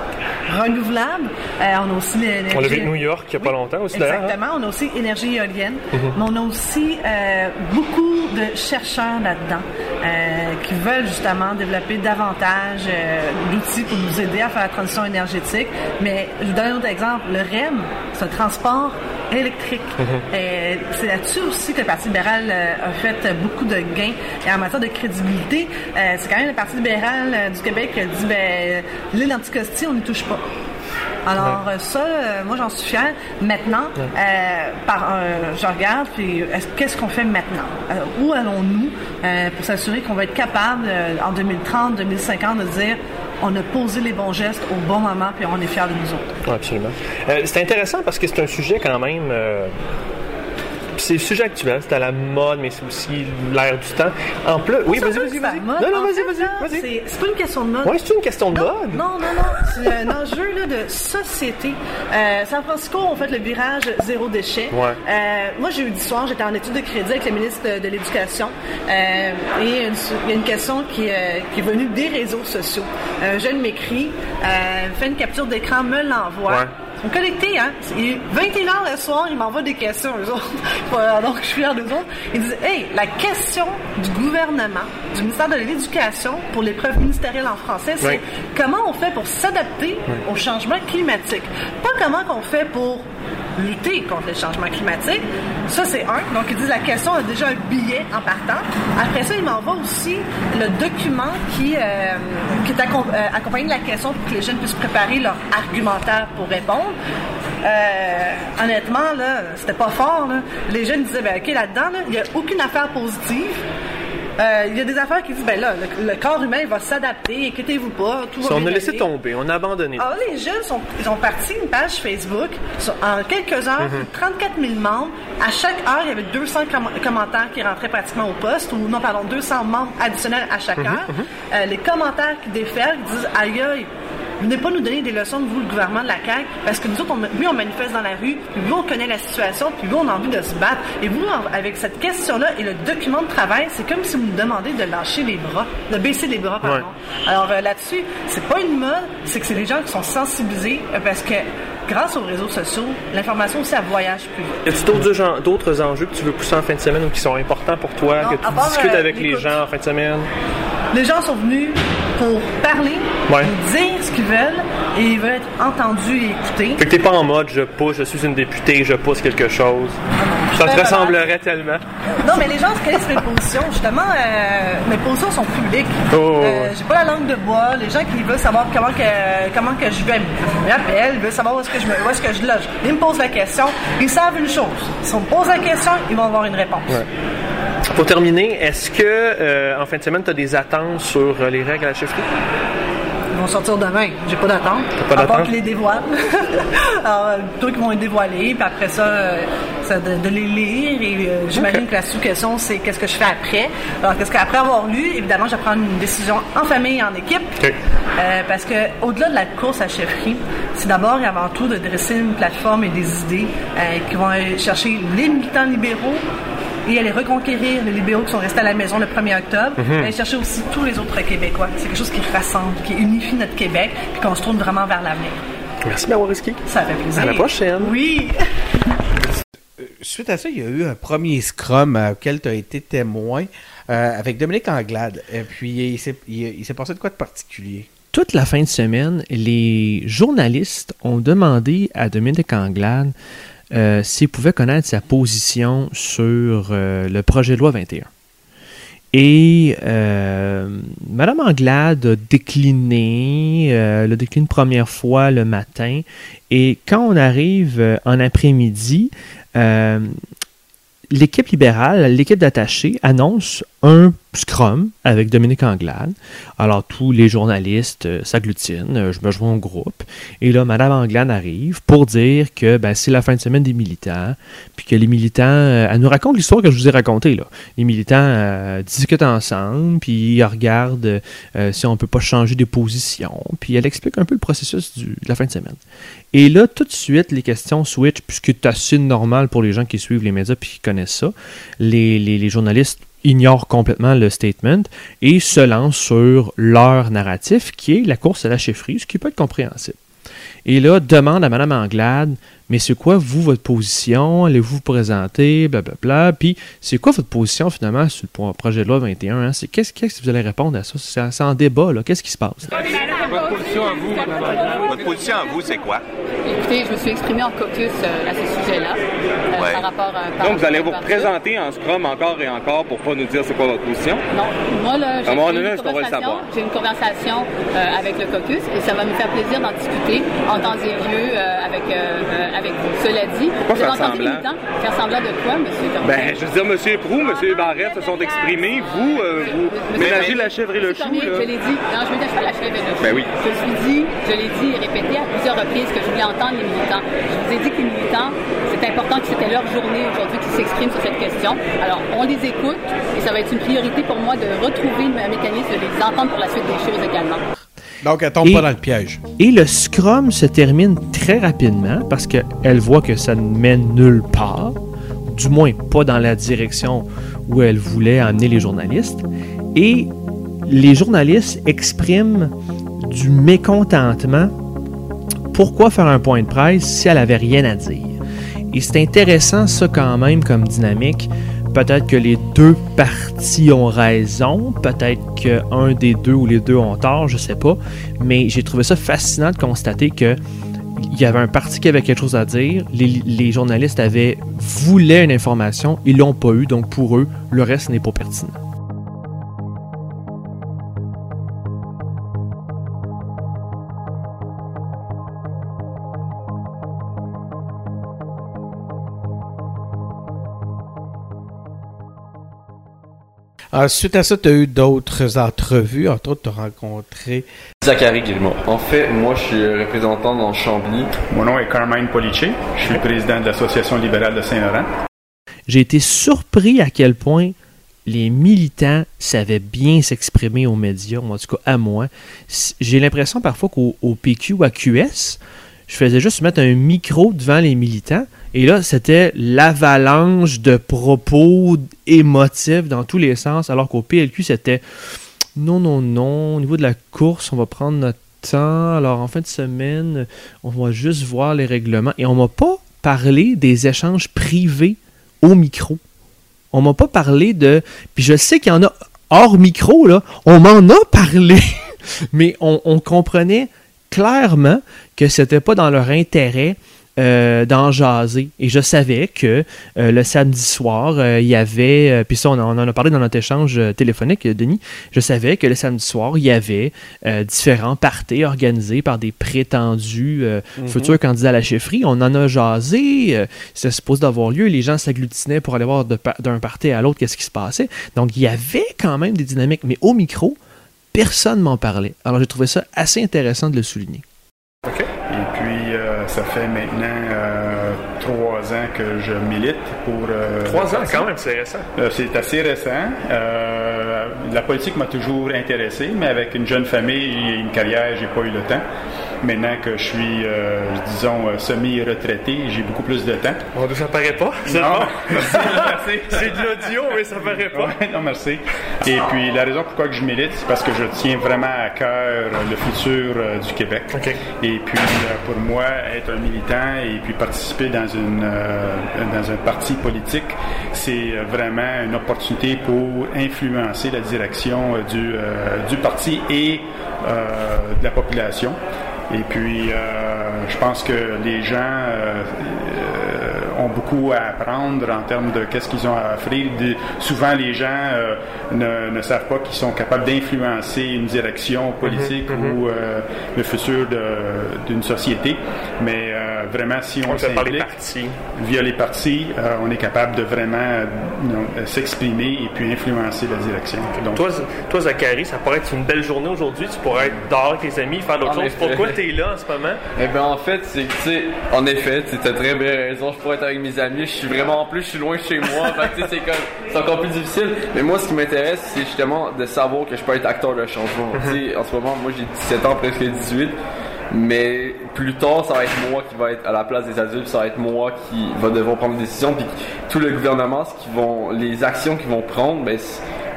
renouvelable. Euh, on a aussi l'énergie. On l'a vu avec New York il y a pas longtemps aussi d'ailleurs. hein? Exactement. On a aussi énergie éolienne, Mhm. mais on a aussi euh, beaucoup de chercheurs là-dedans euh, qui veulent justement développer davantage d'outils pour nous aider à faire la transition énergétique. Mais je vous donne un autre exemple. Le REM, c'est un transport électrique. Mhm. Euh, c'est là-dessus aussi que le Parti libéral euh, a fait beaucoup de gains. Et en matière de crédibilité, euh, c'est quand même le Parti libéral euh, du Québec qui a dit, ben, l'île Anticosti, on n'y touche pas. Alors ça, euh, moi j'en suis fière. Maintenant, euh, par, euh, je regarde, puis est-ce- qu'est-ce qu'on fait maintenant? Où allons-nous pour s'assurer qu'on va être capable en 2030, 2050 de dire on a posé les bons gestes au bon moment, puis on est fiers de nous autres. Absolument. Euh, c'est intéressant parce que c'est un sujet quand même. C'est un sujet actuel, c'est à la mode, mais c'est aussi l'air du temps. En plus, oui, vas-y, vas-y, vas-y. Non, non, vas-y, vas-y. C'est pas une question de mode. Ouais, c'est une question de non, mode. Non, non, non. C'est un enjeu là, de société. Euh, San Francisco, on fait le virage zéro déchet. Ouais. Euh, moi, j'ai eu du soir, j'étais en étude de crédit avec le ministre de, de l'Éducation. Euh, et il y a une question qui, qui est venue des réseaux sociaux. Un jeune m'écrit, fait une capture d'écran, me l'envoie. Ouais. Ils sont connectés, hein? Il est 21h le soir, ils m'envoient des questions, eux autres. Voilà, donc, je suis fière d'eux autres. Ils disent, hey, la question du gouvernement, du ministère de l'Éducation pour l'épreuve ministérielle en français, c'est Oui. comment on fait pour s'adapter au changement climatique? Pas comment qu'on fait pour lutter contre le changement climatique. Ça, c'est un. Donc, ils disent la question a déjà un billet en partant. Après ça, ils m'envoient aussi le document qui, euh, qui est euh, accompagné de la question pour que les jeunes puissent préparer leur argumentaire pour répondre. Euh, honnêtement, là, c'était pas fort. Là. Les jeunes disaient, ben, OK, là-dedans, là, il n'y a aucune affaire positive. Euh, Il y a des affaires qui disent, ben là, le, le corps humain va s'adapter, inquiétez-vous pas, tout va Ça, on bien a laissé aller. tomber, on a abandonné. Alors, les jeunes sont, ils ont parti une page Facebook. Sur- En quelques heures, Mhm. 34 000 membres. À chaque heure, il y avait 200 com- commentaires qui rentraient pratiquement au poste, ou non, pardon, 200 membres additionnels à chaque Mhm, heure. Euh, les commentaires qui déferlent disent aïe aïe. Venez pas nous donner des leçons de vous, le gouvernement de la CAQ, parce que nous autres, on, oui, on manifeste dans la rue, puis oui, on connaît la situation, puis oui, on a envie de se battre. Et vous, avec cette question-là et le document de travail, c'est comme si vous nous demandez de lâcher les bras, de baisser les bras, pardon. Alors euh, là-dessus, c'est pas une mode, c'est que c'est des gens qui sont sensibilisés euh, parce que grâce aux réseaux sociaux, l'information aussi elle voyage plus vite. Y a-tu d'autres enjeux que tu veux pousser en fin de semaine ou qui sont importants pour toi, Non, que tu part, discutes euh, avec les gens en fin de semaine? Les gens sont venus pour parler, Ouais. pour dire ce qu'ils veulent et ils veulent être entendus et écoutés. Fait que t'es pas en mode je pousse, je suis une députée, je pousse quelque chose. Ça te ressemblerait tellement. Non, mais les gens connaissent mes positions. Justement, euh, mes positions sont publiques. Oh. Euh, J'ai pas la langue de bois. Les gens qui veulent savoir comment que, comment que je vais m'appelle, ils veulent savoir où est-ce que je me, où est-ce que je loge. Ils me posent la question. Ils savent une chose. Si on me pose la question, ils vont avoir une réponse. Ouais. Pour terminer, est-ce que euh, en fin de semaine, tu as des attentes sur les règles à la chefferie? Vont sortir demain. J'ai pas d'attente. Pas à part d'attente? qu'ils les dévoilent. Alors, euh, plutôt qu'ils vont les dévoiler, puis après ça, euh, de, de les lire. Et euh, j'imagine que la sous-question, c'est qu'est-ce que je fais après? Alors, qu'est-ce qu'après avoir lu, évidemment, je vais prendre une décision en famille, en équipe. Euh, parce que au-delà de la course à chefferie, c'est d'abord et avant tout de dresser une plateforme et des idées euh, qui vont chercher les militants libéraux et aller reconquérir les libéraux qui sont restés à la maison le 1er octobre, Mhm. et aller chercher aussi tous les autres Québécois. C'est quelque chose qui rassemble, qui unifie notre Québec, puis qu'on se tourne vraiment vers l'avenir. Merci Mawariski. Ça fait plaisir. À la prochaine. Oui. Suite à ça, il y a eu un premier scrum euh, auquel tu as été témoin euh, avec Dominique Anglade. Et puis, il s'est il- il s'est passé de quoi de particulier? Toute la fin de semaine, les journalistes ont demandé à Dominique Anglade euh, s'il pouvait connaître sa position sur euh, le projet de loi 21. Et euh, Madame Anglade a décliné, euh, le décline première fois le matin. Et quand on arrive euh, en après-midi, l'équipe libérale, l'équipe d'attachés, annonce un scrum avec Dominique Anglade. Alors, tous les journalistes euh, s'agglutinent, euh, je me joins au groupe. Et là, Madame Anglade arrive pour dire que ben, c'est la fin de semaine des militants, puis que les militants, euh, elle nous raconte l'histoire que je vous ai racontée. Là. Les militants discutent ensemble, puis ils regardent si on ne peut pas changer des positions, puis elle explique un peu le processus du- de la fin de semaine. Et là, tout de suite, les questions switch, puisque c'est assez normal pour les gens qui suivent les médias puis qui connaissent ça. Les journalistes ignorent complètement le statement et se lancent sur leur narratif, qui est la course à la chefferie, ce qui peut être compréhensible. Et là, demande à Mme Anglade, mais c'est quoi, vous, votre position? Allez-vous vous présenter? Blablabla. Puis, c'est quoi votre position, finalement, sur le pro- projet de loi 21? hein? C'est, qu'est-ce, qu'est-ce que vous allez répondre à ça? C'est, c'est en débat, là. Qu'est-ce qui se passe? Votre position à vous, Votre position à vous, c'est quoi? Écoutez, je me suis exprimée en caucus euh, à ce sujet-là, euh, Ouais. par rapport à... par Donc, vous allez vous rapport à ça. présenter en scrum encore et encore pour pas nous dire c'est quoi votre position? Non, moi là, j'ai une j'ai une conversation euh, avec le caucus et ça va me faire plaisir d'en discuter en temps et lieu euh, avec, euh, euh, avec vous. Cela dit, Pourquoi vous avez faire entendu les semblant? militants faire semblant de quoi, monsieur Cormier? Ben, je veux dire, M. Prou, M. Barrette se sont exprimés. Vous, euh, vous ménagez la chèvre et le chou, Cormier, là. je l'ai dit. Non, je dire, je fais la chèvre et le chou. Ben oui. Je suis dit, je l'ai dit et répété à plusieurs reprises que je voulais entendre les militants. Je vous ai dit que les militants, c'est important que c'était leur journée aujourd'hui qui s'expriment sur cette question. Alors, on les écoute et ça va être une priorité pour moi de retrouver un mécanisme de les entendre pour la suite des choses également. Donc, elle tombe Et- pas dans le piège. Et le scrum se termine très rapidement parce qu'elle voit que ça ne mène nulle part, du moins pas dans la direction où elle voulait amener les journalistes. Et les journalistes expriment du mécontentement. Pourquoi faire un point de presse si elle avait rien à dire? Et c'est intéressant ça quand même comme dynamique. Peut-être que les deux parties ont raison, peut-être qu'un des deux ou les deux ont tort, je sais pas. Mais j'ai trouvé ça fascinant de constater que il y avait un parti qui avait quelque chose à dire, les, les journalistes avaient voulaient une information, ils l'ont pas eu, donc pour eux, le reste n'est pas pertinent. Ah, suite à ça, tu as eu d'autres entrevues. Entre autres, tu as rencontré. Zachary Guillemot. En fait, moi, je suis représentant dans Chambly. Mon nom est Carmine Police. Je suis le président de l'Association libérale de Saint-Laurent. J'ai été surpris à quel point les militants savaient bien s'exprimer aux médias, en tout cas à moi. J'ai l'impression parfois qu'au au PQ ou à QS, je faisais juste mettre un micro devant les militants et là, c'était l'avalanche de propos émotifs dans tous les sens, alors qu'au PLQ, c'était non, non, non, au niveau de la course, on va prendre notre temps. Alors en fin de semaine, on va juste voir les règlements. Et on m'a pas parlé des échanges privés au micro. On m'a pas parlé de. Puis je sais qu'il y en a hors micro, là. On m'en a parlé. Mais on, comprenait clairement que c'était pas dans leur intérêt euh, d'en jaser. Et je savais que euh, le samedi soir, euh, il y avait, euh, puis ça, on, en- a parlé dans notre échange téléphonique, Denis, je savais que le samedi soir, il y avait différents parties organisés par des prétendus Mhm. futurs candidats à la chefferie. On en a jasé, c'était supposé d'avoir lieu, les gens s'agglutinaient pour aller voir d'un parti à l'autre qu'est-ce qui se passait. Donc, il y avait quand même des dynamiques, mais au micro, personne m'en parlait. Alors j'ai trouvé ça assez intéressant de le souligner. Ça fait maintenant euh, trois ans que je milite pour... euh, Trois ans, quand même, c'est récent. Euh, c'est assez récent. La politique m'a toujours intéressé, mais avec une jeune famille et une carrière, j'ai pas eu le temps. Maintenant que je suis, euh, disons, euh, semi-retraité, j'ai beaucoup plus de temps. Bon, ça paraît pas. C'est Non, merci, merci. C'est de l'audio, mais ça paraît pas. Ouais, non, merci. Et puis, la raison pourquoi que je milite, c'est parce que je tiens vraiment à cœur le futur euh, du Québec. Et puis, euh, pour moi, être un militant et puis participer dans, une, euh, dans un parti politique, c'est vraiment une opportunité pour influencer la direction du, euh, du parti et euh, de la population. Et puis, euh, je pense que les gens euh, ont beaucoup à apprendre en termes de qu'est-ce qu'ils ont à offrir. De- souvent, les gens euh, ne, ne savent pas qu'ils sont capables d'influencer une direction politique Mhm, mhm. ou euh, le futur d'une société. Mais euh, vraiment, si on, On les s'implique partis. via les partis, euh, on est capable de vraiment euh, euh, s'exprimer et puis influencer la direction. Donc, Toi, toi, Zachary, ça pourrait être une belle journée aujourd'hui. Tu pourrais être dehors avec tes amis, faire d'autres choses. effet. Pourquoi tu es là en ce moment? Eh bien, en fait, c'est que, tu sais, en effet, tu as très bien raison. Je pourrais être avec mes amis. Je suis vraiment, en plus, je suis loin de chez moi. c'est comme, c'est encore plus difficile. Mais moi, ce qui m'intéresse, c'est justement de savoir que je peux être acteur de changement. En ce moment, moi, j'ai 17 ans, presque 18. Mais plus tard, ça va être moi qui va être à la place des adultes, ça va être moi qui va devoir prendre des décisions, puis tout le gouvernement, ce qu'ils vont, les actions qu'ils vont prendre, ben,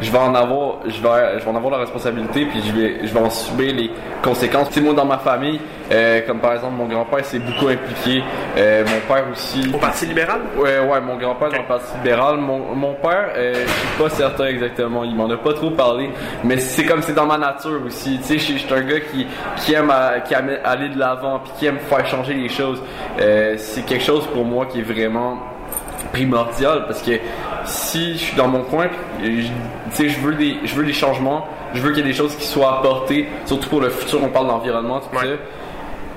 je vais en avoir, je vais, je vais en avoir la responsabilité, puis je vais, je vais en subir les conséquences. Tu sais, moi, dans ma famille, euh, comme par exemple, mon grand-père s'est beaucoup impliqué, euh, mon père aussi. Au Parti libéral? Ouais, ouais, mon grand-père dans le Parti libéral. Mon, mon père, euh, je suis pas certain exactement, il m'en a pas trop parlé, mais c'est comme c'est dans ma nature aussi. Tu sais, je suis- je suis un gars qui, qui aime, à- qui aime aller de l'avant, puis qui aime faire changer les choses. Euh, c'est quelque chose pour moi qui est vraiment primordial parce que si je suis dans mon coin puis, je- tu sais je veux des je veux des changements je veux qu'il y ait des choses qui soient apportées surtout pour le futur on parle d'environnement tout ça.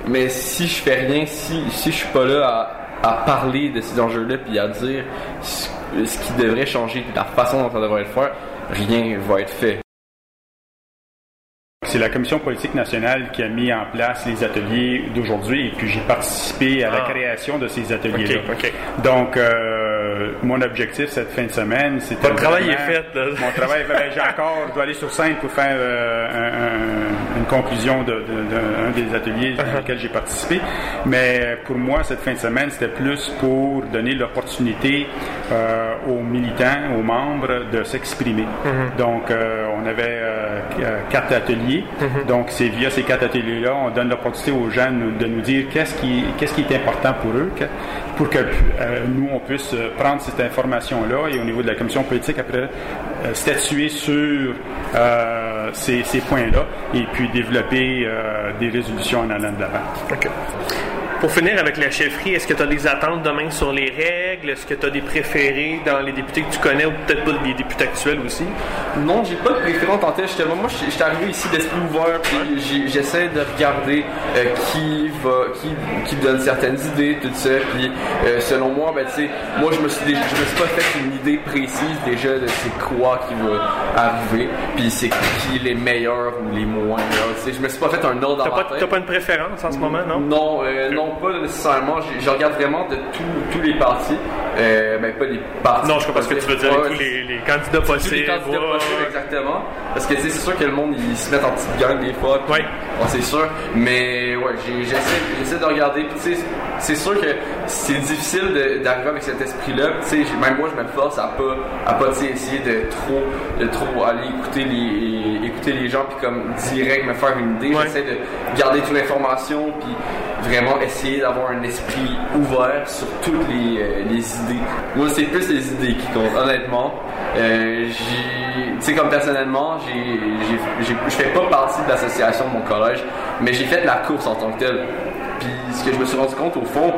Mais si je fais rien si si je suis pas là à, à parler de ces enjeux là puis à dire ce, ce qui devrait changer la façon dont ça devrait être fait rien va être fait C'est la Commission politique nationale qui a mis en place les ateliers d'aujourd'hui et puis j'ai participé à la Ah. création de ces ateliers-là. Donc, euh, mon objectif cette fin de semaine, c'était. Votre travail est fait, là. Mon travail, ben, j'ai encore, je dois aller sur scène pour faire euh, un- un- une conclusion de, de- d'un des ateliers dans lesquels j'ai participé. Mais pour moi, cette fin de semaine, c'était plus pour donner l'opportunité euh, aux militants, aux membres de s'exprimer. Mhm. Donc, euh, on avait euh, euh, quatre ateliers. Donc, c'est via ces quatre ateliers-là, on donne l'opportunité aux gens de nous, dire qu'est-ce qui, qu'est-ce qui est important pour eux, que- pour que euh, nous, on puisse euh, prendre cette information-là et au niveau de la commission politique, après, euh, statuer sur euh, ces, points-là et puis développer euh, des résolutions en allant de l'avant. Pour finir avec la chefferie, est-ce que tu as des attentes demain sur les règles? Est-ce que tu as des préférés dans les députés que tu connais ou peut-être pas les députés actuels aussi? Non, j'ai pas de préférence en tête. Justement, moi, je suis arrivé ici d'esprit ouvert, puis j'essaie de regarder euh, qui va, qui, qui donne certaines idées, tout ça. Puis, euh, selon moi, ben, tu sais, moi, je me suis, je me suis pas fait une idée précise déjà de c'est quoi qui va arriver, puis c'est qui les meilleurs ou les moins meilleurs. Je me suis pas fait un ordre T'as pas, pas une préférence en ce moment, non? Non, euh, non, pas nécessairement. Je, regarde vraiment de tous les partis. Euh, ben, pas les partis. Non, je comprends ce que tu veux dire, Ouais, tous les, les candidats tous les possibles. candidats ouais, possibles, exactement. Parce que c'est sûr que le monde, ils se mettent en petite gang des fois. Oui. c'est sûr. Mais ouais, j'essaie de regarder. C'est sûr que c'est difficile d'arriver avec cet esprit-là. Même moi, je me force à pas, à pas essayer de trop, de trop aller écouter les, écouter les gens, puis comme direct me faire une idée. J'essaie de garder toute l'information, puis vraiment essayer d'avoir un esprit ouvert sur toutes les, euh, les idées. Moi, c'est plus les idées qui comptent, honnêtement. Euh, tu sais, comme personnellement, je fais pas partie de l'association de mon collège, mais j'ai fait la course en tant que telle. Puis ce que je me suis rendu compte au fond,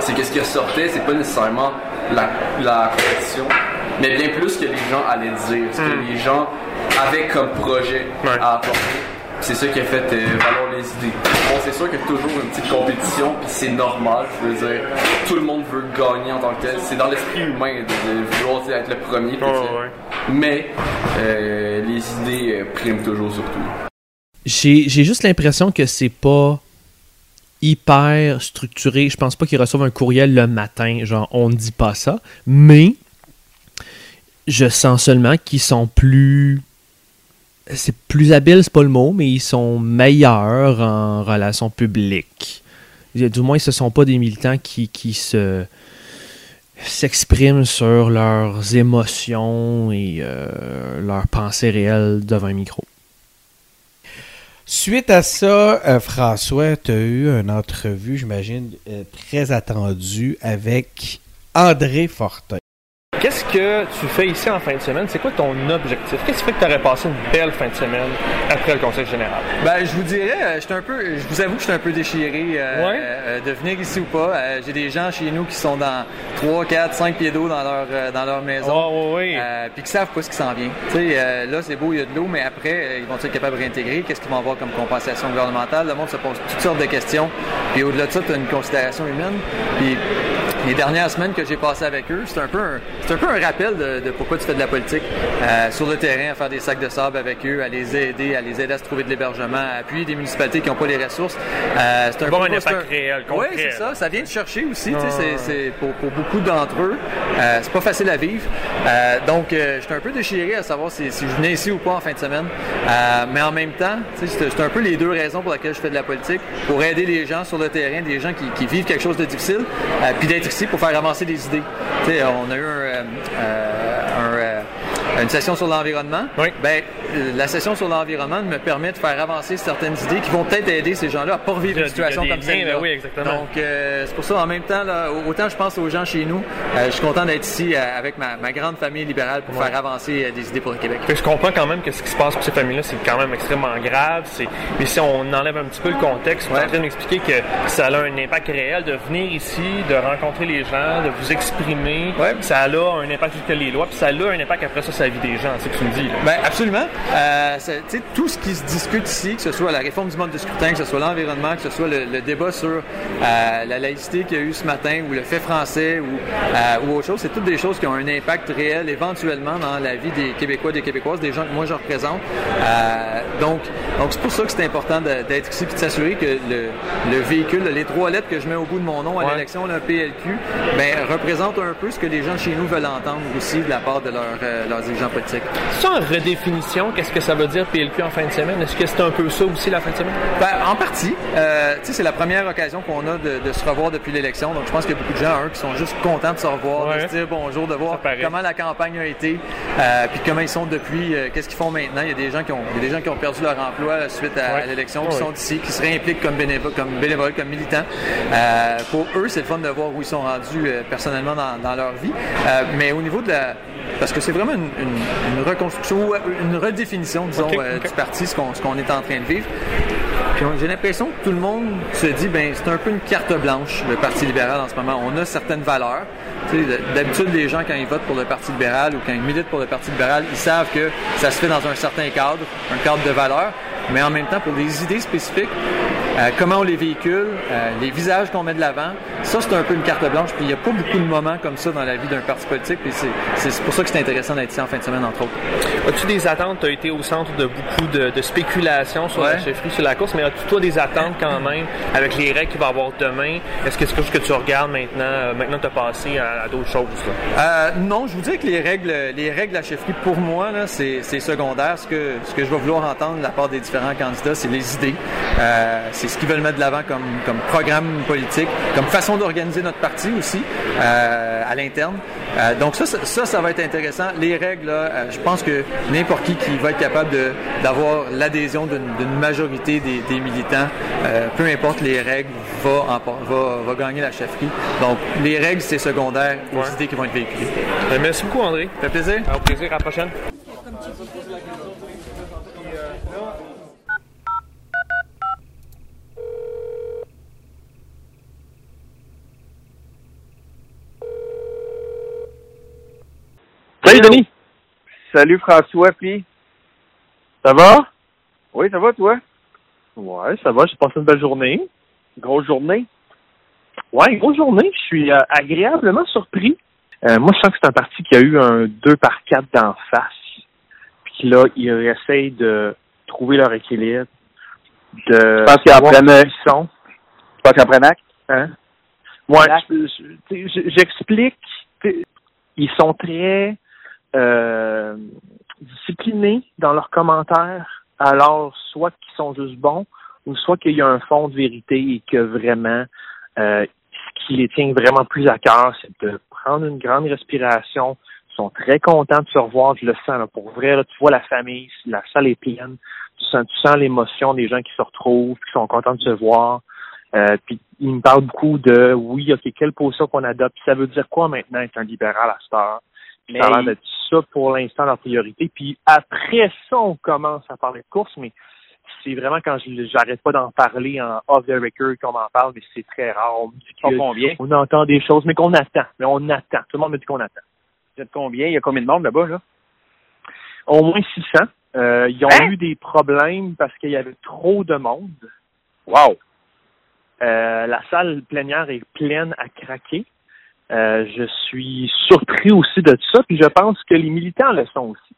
c'est que ce qui ressortait, c'est pas nécessairement la, la compétition, mais bien plus que les gens allaient dire, ce que les gens avaient comme projet à apporter. C'est ça qui a fait euh, valoir les idées. Bon, c'est sûr qu'il y a toujours une petite compétition, puis c'est normal, je veux dire. Tout le monde veut gagner en tant que tel. C'est dans l'esprit humain de, de vouloir être le premier. mais euh, les idées euh, priment toujours sur tout. J'ai j'ai juste l'impression que c'est pas hyper structuré. Je pense pas qu'ils reçoivent un courriel le matin, genre on ne dit pas ça, mais je sens seulement qu'ils sont plus c'est plus habile, c'est pas le mot, mais ils sont meilleurs en relations publiques. Du moins, ce sont pas des militants qui, qui se s'expriment sur leurs émotions et euh, leurs pensées réelles devant un micro. Suite à ça, euh, François, tu as eu une entrevue, j'imagine, euh, très attendue avec André Fortin. Qu'est-ce que tu fais ici en fin de semaine? C'est quoi ton objectif? Qu'est-ce qui fait que tu aurais passé une belle fin de semaine après le Conseil général? Ben, je vous dirais, euh, j'étais un peu, je vous avoue que j'étais un peu déchiré euh, Ouais. euh, de venir ici ou pas. Euh, J'ai des gens chez nous qui sont dans 3, 4, 5 pieds d'eau dans leur, dans leur maison. Euh, Puis qui savent pas ce qui s'en vient. Tu sais, euh, là, c'est beau, il y a de l'eau, mais après, ils vont être capables de réintégrer? Qu'est-ce qu'ils vont avoir comme compensation gouvernementale? Le monde se pose toutes sortes de questions. Puis au-delà de ça, tu as une considération humaine. Puis les dernières semaines que j'ai passées avec eux, c'est un peu un, c'est un peu un rappel de, de pourquoi tu fais de la politique euh, sur le terrain, à faire des sacs de sable avec eux, à les aider, à les aider à se trouver de l'hébergement, à appuyer des municipalités qui n'ont pas les ressources. Euh, c'est un peu un impact réel, concret, Oui, c'est ça. Ça vient de chercher aussi. Ah, c'est- pour, pour beaucoup d'entre eux, euh, c'est pas facile à vivre. Euh, donc, j'étais un peu déchiré à savoir si, si je venais ici ou pas en fin de semaine. Mais en même temps, c'est un peu les deux raisons pour lesquelles je fais de la politique, pour aider les gens sur le terrain, des gens qui, qui vivent quelque chose de difficile, puis d'être ici pour faire avancer des idées. On a eu un, euh, euh, un, euh, une session sur l'environnement. Ben, euh, la session sur l'environnement me permet de faire avancer certaines idées qui vont peut-être aider ces gens-là à pas revivre une situation comme celle-là. ben oui, exactement. Donc, euh, c'est pour ça, en même temps, là, autant je pense aux gens chez nous, euh, je suis content d'être ici euh, avec ma, ma grande famille libérale pour Ouais. faire avancer euh, des idées pour le Québec. Je comprends quand même que ce qui se passe pour ces familles-là, c'est quand même extrêmement grave. Mais si on enlève un petit peu le contexte, tu es en train de m'expliquer que ça a un impact réel de venir ici, de rencontrer les gens, de vous exprimer. Ça a un impact sur les lois, puis ça a un impact après ça sur la vie des gens. C'est ce que tu me dis. là. Ben, absolument. Euh, c'est- tout ce qui se discute ici, que ce soit la réforme du mode de scrutin, que ce soit l'environnement, que ce soit le, le débat sur euh, la laïcité qu'il y a eu ce matin, ou le fait français, ou, euh, ou autre chose, c'est toutes des choses qui ont un impact réel éventuellement dans la vie des Québécois, des Québécoises, des gens que moi je représente. Donc, donc c'est pour ça que c'est important d'être ici et de s'assurer que le, le véhicule, les trois lettres que je mets au bout de mon nom à Ouais. l'élection, le PLQ, ben, représente un peu ce que les gens de chez nous veulent entendre aussi de la part de leurs dirigeants politiques. Ça, en redéfinition, qu'est-ce que ça veut dire PLQ en fin de semaine? Est-ce que c'est un peu ça aussi la fin de semaine? Ben, en partie. Euh, c'est la première occasion qu'on a de, de se revoir depuis l'élection. Donc, je pense qu'il y a beaucoup de gens, un, qui sont juste contents de se revoir, de se dire bonjour, de voir comment la campagne a été, euh, puis comment ils sont depuis, euh, qu'est-ce qu'ils font maintenant. Il y a des gens qui ont, il y a des gens qui ont perdu leur emploi suite à, à l'élection, qui Ouais. sont ici, qui se réimpliquent comme bénévoles, comme, bénévoles, comme militants. Pour eux, c'est le fun de voir où ils sont rendus personnellement dans, dans leur vie. Mais au niveau de la... Parce que c'est vraiment une, une- une reconstruction, une redéfinition, disons, Ok, euh, du parti, ce qu'on ce qu'on est en train de vivre. Puis j'ai l'impression que tout le monde se dit, ben c'est un peu une carte blanche, le Parti libéral en ce moment. On a certaines valeurs. Tu sais, D'habitude, les gens, quand ils votent pour le Parti libéral ou quand ils militent pour le Parti libéral, ils savent que ça se fait dans un certain cadre, un cadre de valeurs. Mais en même temps, pour des idées spécifiques, euh, comment on les véhicule, euh, les visages qu'on met de l'avant, ça c'est un peu une carte blanche. Puis il n'y a pas beaucoup de moments comme ça dans la vie d'un parti politique. Puis c'est- pour ça que c'est intéressant d'être ici en fin de semaine, entre autres. As-tu des attentes? Tu as été au centre de beaucoup de, de spéculations sur la Ouais. chefferie, sur la course, mais as-tu toi des attentes quand même avec les règles qu'il va y avoir demain? Est-ce que c'est quelque chose que tu regardes maintenant? euh, Maintenant, tu as passé à, à d'autres choses. Là? Non, je vous dirais que les règles, les règles de la chefferie, pour moi, c'est, c'est secondaire. Ce que, ce que je vais vouloir entendre de la part des différents candidats, c'est les idées. Euh, c'est ce qu'ils veulent mettre de l'avant comme, comme programme politique, comme façon d'organiser notre parti aussi, euh, à l'interne. Euh, donc ça, ça, va être intéressant. Les règles, là, je pense que n'importe qui qui va être capable d'avoir l'adhésion d'une, majorité des, des militants, peu importe les règles, va, en- va, va gagner la chefferie. Donc les règles, c'est secondaire aux idées qui vont être véhiculées. Ben, merci beaucoup, André. Ça fait plaisir. Au plaisir. À la prochaine. Salut Denis. Salut François, puis? Ça va? Oui, ça va toi? Ouais, ça va, j'ai passé une belle journée. Grosse journée. Ouais, grosse journée. Je suis euh, agréablement surpris. Euh, moi, je sens que c'est un parti qui a eu un 2 par 4 d'en face. Puis là, ils essayent de trouver leur équilibre. De Je pense qu'ils en prennent- sont. Tu penses qu'en prennent acte? Hein? Ouais, je- je- j'explique. Ils sont très euh, disciplinés dans leurs commentaires, alors soit qu'ils sont juste bons, ou soit qu'il y a un fond de vérité et que vraiment, euh, ce qui les tient vraiment plus à cœur, c'est de prendre une grande respiration. Ils sont très contents de se revoir, je le sens. là. pour vrai, là, tu vois la famille, la salle est pleine. Tu sens, tu sens l'émotion des gens qui se retrouvent, qui sont contents de se voir. Euh, puis il me parle beaucoup de oui, ok, quelle position qu'on adopte. Ça veut dire quoi maintenant être un libéral à cette heure? Puis ça a l'air Mais- d'être ça pour l'instant leur priorité. Puis après ça, on commence à parler de course, mais c'est vraiment quand je j'arrête pas d'en parler en off the record qu'on m'en parle, mais c'est très rare. On me dit que- combien? on entend des choses, mais qu'on attend. Mais on attend. Tout le monde me dit qu'on attend. Vous êtes combien? Il y a combien de monde là-bas, là? Au moins 600. Euh, ils ont Hein? eu des problèmes parce qu'il y avait trop de monde. Wow! Euh, la salle plénière est pleine à craquer. Euh, je suis surpris aussi de ça, puis je pense que les militants le sont aussi.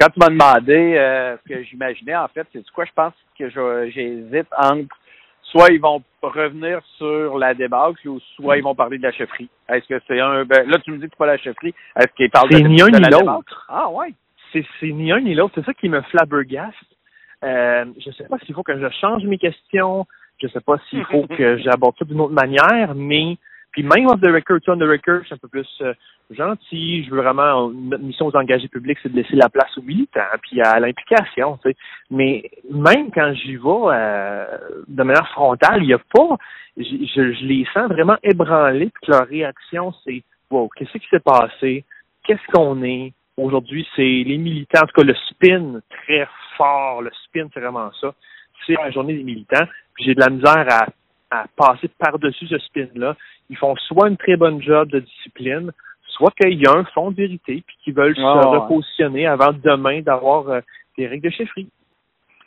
Quand tu m'as demandé euh, ce que j'imaginais, en fait, c'est quoi? Je pense que j'hésite entre soit ils vont revenir sur la débâcle ou soit ils vont parler de la chefferie. Est-ce que c'est un. Ben, là, tu me dis que c'est pas la chefferie. Est-ce qu'ils parlent de, C'est ni un de ni la l'autre. débâcle? Ah, ouais. C'est c'est ni un ni l'autre. C'est ça qui me flabbergaste. Euh, je sais pas s'il faut que je change mes questions. Je sais pas s'il faut que j'aborde ça d'une autre manière, mais puis même off the record, on the record, je suis un peu plus euh, gentil. Je veux vraiment notre mission aux engagés publics, c'est de laisser la place aux militants puis à l'implication. Tu sais. Mais même quand j'y vais euh, de manière frontale, il y a pas, je, je, je les sens vraiment ébranlés puis que leur réaction c'est wow, qu'est-ce qui s'est passé, qu'est-ce qu'on est? Aujourd'hui, c'est les militants, en tout cas le spin très fort, le spin c'est vraiment ça. C'est la journée des militants. Puis j'ai de la misère à, à passer par-dessus ce spin-là. Ils font soit une très bonne job de discipline, soit qu'il y a un fond de vérité, puis qu'ils veulent Ah, se ouais. repositionner avant demain d'avoir euh, des règles de chefferie.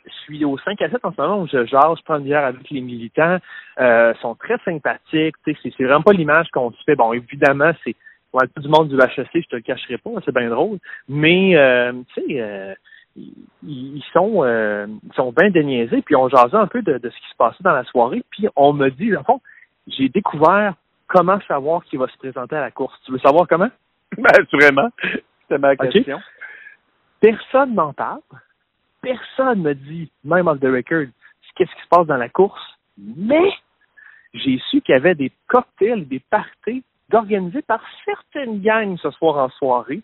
Je suis au 5 à 7 en ce moment où je jase, je prends une bière avec les militants. Euh, sont très sympathiques. tu sais, C'est vraiment pas l'image qu'on se fait. Bon, évidemment, c'est ouais, tout du monde du HEC, je te le cacherai pas, c'est bien drôle. Mais euh, tu sais, euh, ils, sont euh, ils sont bien déniaisés, puis on jasait un peu de, de ce qui se passait dans la soirée, puis on me dit, en fond, j'ai découvert comment savoir qui va se présenter à la course. Tu veux savoir comment? Ben, assurément. C'était ma question. Personne m'en parle. Personne me dit, même off the record, qu'est-ce qui se passe dans la course. Mais j'ai su qu'il y avait des cocktails, des parties organisés par certaines gangs ce soir en soirée,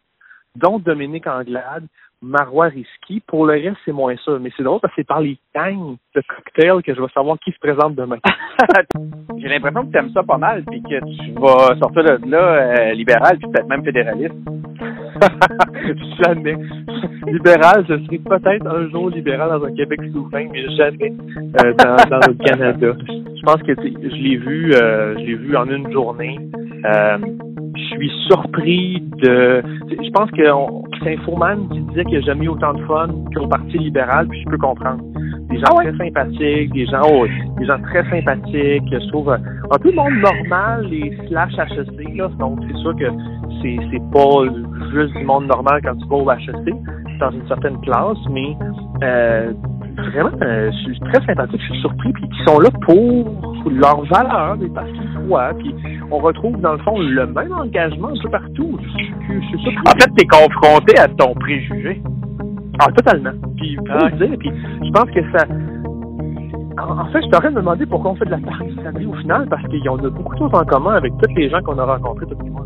dont Dominique Anglade, Marois Risky. Pour le reste, c'est moins ça. Mais c'est drôle parce que c'est par les gangs de cocktails que je vais savoir qui se présente demain. J'ai l'impression que tu aimes ça pas mal, puis que tu vas sortir de là euh, libéral, puis peut-être même fédéraliste. jamais. Libéral, je serai peut-être un jour libéral dans un Québec souverain, mais jamais euh, dans, dans le Canada. Je pense que je l'ai vu, euh, je l'ai vu en une journée. Je suis surpris de. Je pense que c'est Infoman qui disait qu'il n'y a jamais eu autant de fun qu'au Parti libéral, puis je peux comprendre. Des gens très sympathiques, des gens, oh, des gens très sympathiques. Je trouve euh, un peu monde normal et slash HEC là. Donc c'est sûr que c'est c'est pas juste du monde normal quand tu vas au HEC, dans une certaine classe, mais euh, vraiment, euh, je suis très sympathique, je suis surpris, puis ils sont là pour leurs valeurs, et parce qu'ils croient, puis on retrouve dans le fond le même engagement un peu partout. Je je. En fait, tu es confronté à ton préjugé. Ah, totalement. Puis, faut Ah. le dire, puis je pense que ça... En, fait, je t'aurais de me demander pourquoi on fait de la partisanerie au final, parce qu'il y en a beaucoup de choses en commun avec tous les gens qu'on a rencontrés depuis moi.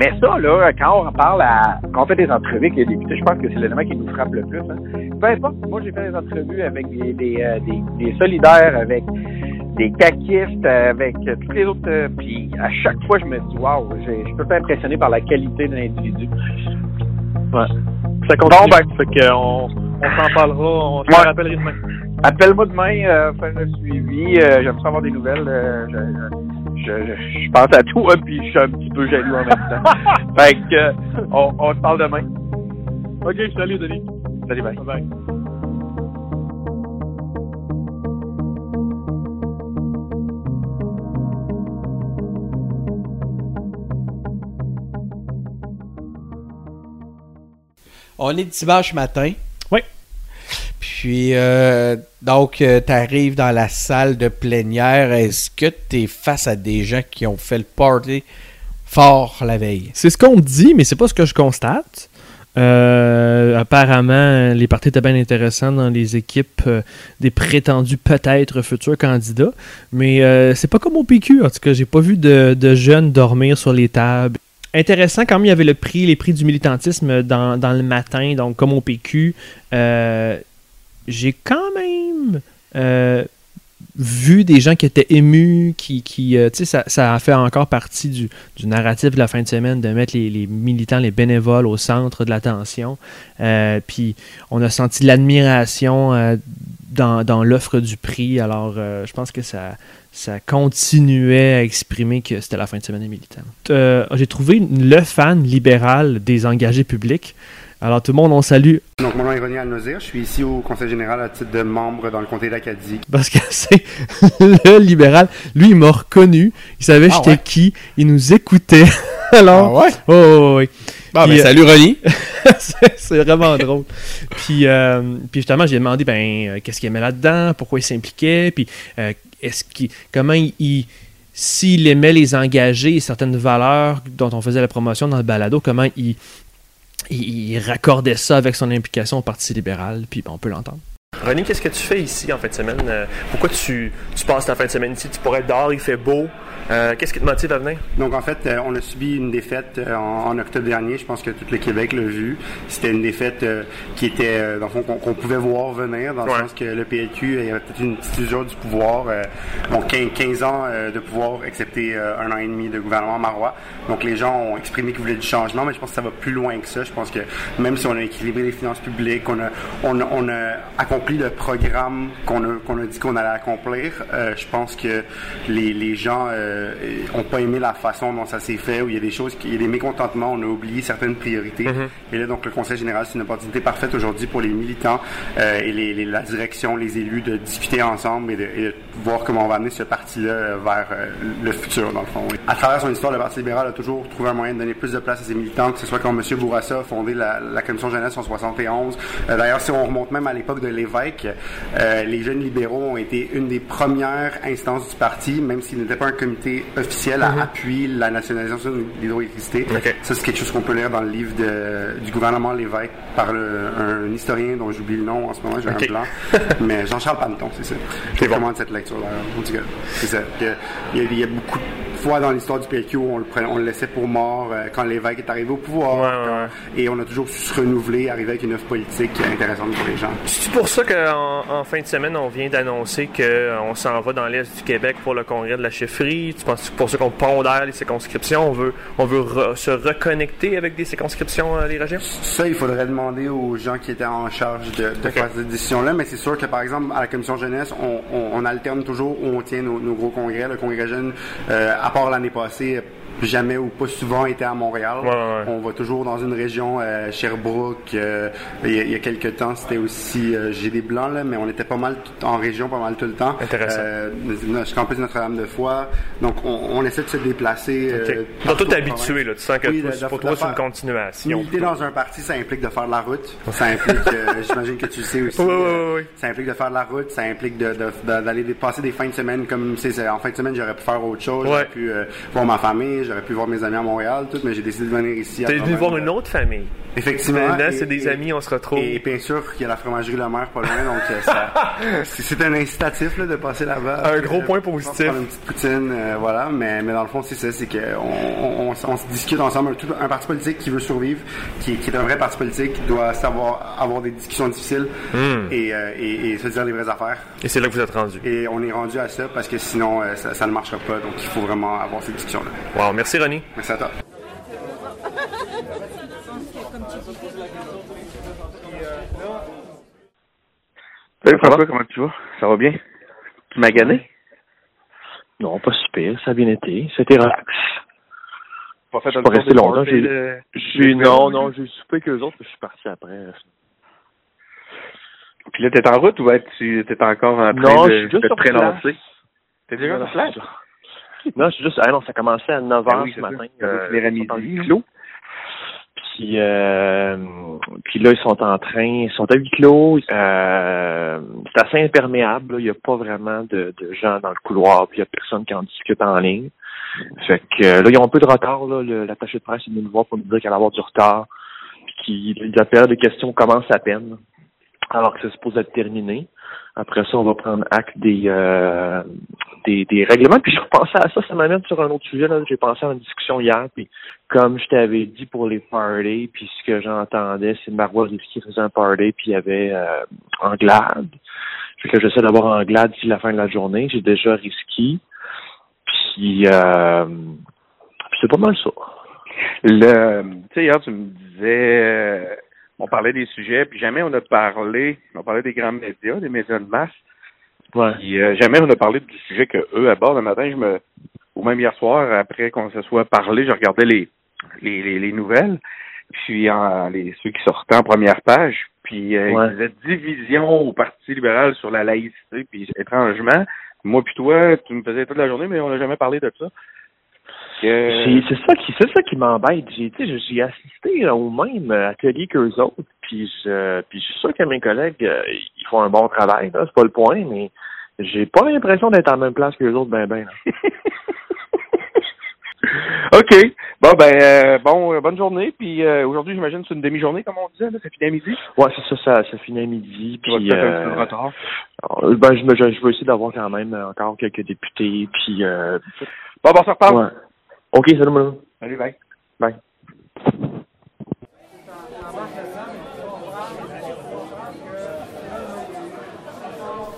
Mais ça, là, quand on parle à. Quand on fait des entrevues avec les députés, je pense que c'est l'élément qui nous frappe le plus. Hein. Peu importe, moi j'ai fait des entrevues avec des, des, euh, des, des solidaires, avec des caquistes, avec euh, toutes les autres. euh, Puis à chaque fois, je me dis, waouh, je le temps impressionné par la qualité de l'individu. Ouais. Ça continue. Bon, ben, fait qu'on on s'en parlera, on se Ouais. rappellerai demain. Appelle-moi demain, euh, fais le suivi. Euh, J'aime ça avoir des nouvelles. je, je, je, pense à toi, puis je suis un petit peu jaloux en même temps. fait que, euh, on, on se parle demain. OK, salut, Denis. Salut, bye. Bye. bye. On est dimanche matin. Puis, euh, donc, tu arrives dans la salle de plénière. Est-ce que tu es face à des gens qui ont fait le party fort la veille? C'est ce qu'on me dit, mais c'est pas ce que je constate. Euh, apparemment, les parties étaient bien intéressants dans les équipes euh, des prétendus peut-être futurs candidats. Mais euh, c'est pas comme au PQ. En tout cas, j'ai pas vu de, de, jeunes dormir sur les tables. Intéressant, quand même, il y avait le prix, les prix du militantisme dans, dans le matin, donc comme au PQ. J'ai quand même vu des gens qui étaient émus, qui, euh, tu sais, ça, a fait encore partie du, du, narratif de la fin de semaine de mettre les, militants, les bénévoles au centre de l'attention. Euh, puis on a senti l'admiration euh, dans, dans l'offre du prix. Alors je pense que ça, ça continuait à exprimer que c'était la fin de semaine des militants. J'ai trouvé le fan libéral des engagés publics. Alors tout le monde, on salue. Donc mon nom est René Alnozir, je suis ici au Conseil général à titre de membre dans le comté d'Acadie. Parce que c'est le libéral, lui il m'a reconnu, il savait ah j'étais qui, il nous écoutait. Alors, ah ouais? Oh, oh, oh Bon, ben, salut René. c'est vraiment drôle. Puis, euh, puis justement, j'ai demandé ben euh, qu'est-ce qu'il aimait là-dedans, pourquoi il s'impliquait, puis euh, est-ce qu'il, comment il, s'il aimait les engager et certaines valeurs dont on faisait la promotion dans le balado, comment il, il, raccordait ça avec son implication au Parti libéral, puis on peut l'entendre. René, qu'est-ce que tu fais ici en fin de semaine? Euh, pourquoi tu, tu passes ta fin de semaine ici? Tu pourrais être dehors, il fait beau. Euh, qu'est-ce qui te motive à venir? Donc, en fait, euh, on a subi une défaite en, octobre dernier. Je pense que tout le Québec l'a vu. C'était une défaite qui était, dans le fond, qu'on pouvait voir venir, dans le sens que le PLQ, il y avait peut-être une petite usure du pouvoir. bon, 15, ans de pouvoir, excepté un an et demi de gouvernement marois. Donc, les gens ont exprimé qu'ils voulaient du changement, mais je pense que ça va plus loin que ça. Je pense que même si on a équilibré les finances publiques, on a, on a, on a accompli le programme qu'on a, dit qu'on allait accomplir, je pense que les, les gens n'ont euh, pas aimé la façon dont ça s'est fait, où il y a des choses, il y a des mécontentements, on a oublié certaines priorités. Mm-hmm. Et là, donc, le Conseil général, c'est une opportunité parfaite aujourd'hui pour les militants euh, et les, la direction, les élus, de discuter ensemble et de, voir comment on va amener ce parti-là euh, vers le futur, dans le fond. À travers son histoire, le Parti libéral a toujours trouvé un moyen de donner plus de place à ses militants, que ce soit quand M. Bourassa a fondé la, la Commission jeunesse en 71. D'ailleurs, si on remonte même à l'époque de l'évêque, les jeunes libéraux ont été une des premières instances du parti, même s'il n'était pas un comité officiel à mhm. appuyer la nationalisation de l'hydroélectricité. Ça, c'est quelque chose qu'on peut lire dans le livre de, du gouvernement Lévesque par un historien dont j'oublie le nom en ce moment, j'ai un blanc. Mais Jean-Charles Panton, c'est ça. Je recommande cette lecture-là. C'est ça. Il y, a, il y a beaucoup de fois dans l'histoire du où on le, on le laissait pour mort euh, quand l'évêque est arrivé au pouvoir. Et on a toujours su se renouveler, arriver avec une offre politique intéressante pour les gens. C'est pour ça qu'en en fin de semaine, on vient d'annoncer qu'on s'en va dans l'Est du Québec pour le congrès de la chefferie. Tu penses pour ça qu'on pondère les circonscriptions? On veut, on veut se reconnecter avec des circonscriptions, euh, les régions? Ça, il faudrait demander aux gens qui étaient en charge de, faire cette décision-là. Mais c'est sûr que, par exemple, à la commission jeunesse, on, on, alterne toujours où on tient nos, gros congrès. Le congrès jeune, euh, à part l'année passée, jamais ou pas souvent été à Montréal. On va toujours dans une région, euh, Sherbrooke. Euh, il, y a, quelques temps, c'était aussi euh, j'ai des blancs là, mais on était pas mal en région, pas mal tout le temps. Intéressant. campus Notre-Dame-de-Foix. Donc on, essaie de se déplacer. Okay. Donc tout habitué là, tu sens que pour toi c'est une continuation. Militer dans un parti, ça implique de faire de la route. Ça implique, j'imagine que tu le sais aussi. ça implique de faire de la route, ça implique d'aller de, passer des fins de semaine comme c'est en fin de semaine j'aurais pu faire autre chose, j'aurais pu voir ma famille j'aurais pu voir mes amis à Montréal, tout, mais j'ai décidé de venir ici. T'es venu voir une autre famille. Effectivement. Maintenant, c'est des amis, on se retrouve. Et, bien sûr qu'il y a la fromagerie Le Maire pas loin, donc euh, c'est un incitatif là, de passer là-bas. Un gros point positif. une petite poutine, euh, voilà. Mais, mais dans le fond, c'est ça, c'est qu'on on, on, se discute ensemble. Un, parti politique qui veut survivre, qui, qui, est un vrai parti politique, doit savoir avoir des discussions difficiles hmm. et, euh, et, se dire les vraies affaires. Et c'est là que vous êtes rendu. Et on est rendu à ça parce que sinon, ça, ça, ne marchera pas. Donc, il faut vraiment avoir ces discussions-là. Merci René. Merci à toi. Salut François, comment tu vas? Ça va bien? Tu m'as gagné? Non, pas super, ça a bien été. C'était relax. Pas fait un pas resté longtemps. J'ai, non, non, j'ai soupé avec eux autres, je suis parti après. Puis là, t'es en route ou tu t'es encore en train non, de, je suis juste de te prélancer? T'es déjà en place? Non, suis juste, ah non, ça commençait à 9h ah oui, ce matin. Euh, les midi. Puis Puis, euh, puis là, ils sont en train, ils sont à huis clos. Euh, c'est assez imperméable. là. Il n'y a pas vraiment de, de gens dans le couloir. Puis il n'y a personne qui en discute en ligne. Fait que euh, là, ils ont un peu de retard. L'attaché de presse est venu nous voir pour nous dire qu'elle allait avoir du retard. Puis la période de questions commence à peine. Alors que c'est supposé être terminé. Après ça, on va prendre acte des, euh, des, règlements. Puis je repensais à ça, ça m'amène sur un autre sujet. J'ai pensé à une discussion hier. Puis comme je t'avais dit pour les parties, puis ce que j'entendais, c'est Marois Risky faisait un party, puis il y avait euh, Anglade. Fait que j'essaie d'avoir Anglade d'ici la fin de la journée. J'ai déjà Risky. Puis, euh, c'est pas mal ça. Le, tu sais, hier, tu me disais, euh, on parlait des sujets, puis jamais on a parlé, on parlait des grands médias, des médias de masse. Puis euh, jamais on a parlé du sujet que eux abordent. Le matin, je me, ou même hier soir, après qu'on se soit parlé, je regardais les, les, les, les nouvelles, puis en, les, ceux qui sortaient en première page, puis euh, Ouais. disaient division au Parti libéral sur la laïcité, puis étrangement, moi puis toi, tu me faisais toute la journée, mais on n'a jamais parlé de ça. Que- C'est ça qui c'est ça qui m'embête. J'ai tu sais, j'ai assisté là, au même atelier qu'eux autres, puis je puis je suis sûr que mes collègues euh, ils font un bon travail, là, c'est pas le point, mais j'ai pas l'impression d'être en même place que les autres ben ben. là. OK. Bon, ben, euh, bon, euh, bonne journée. Puis euh, aujourd'hui, j'imagine que c'est une demi-journée, comme on disait, là, ça finit à midi? Ouais, c'est ça, ça, ça finit à midi. Puis, un euh, peu de retard. ben, je, je, je vais essayer d'avoir quand même encore quelques députés. Puis, euh, Bon, on se reparle. ouais. OK, salut, mon Salut, bye. Bye.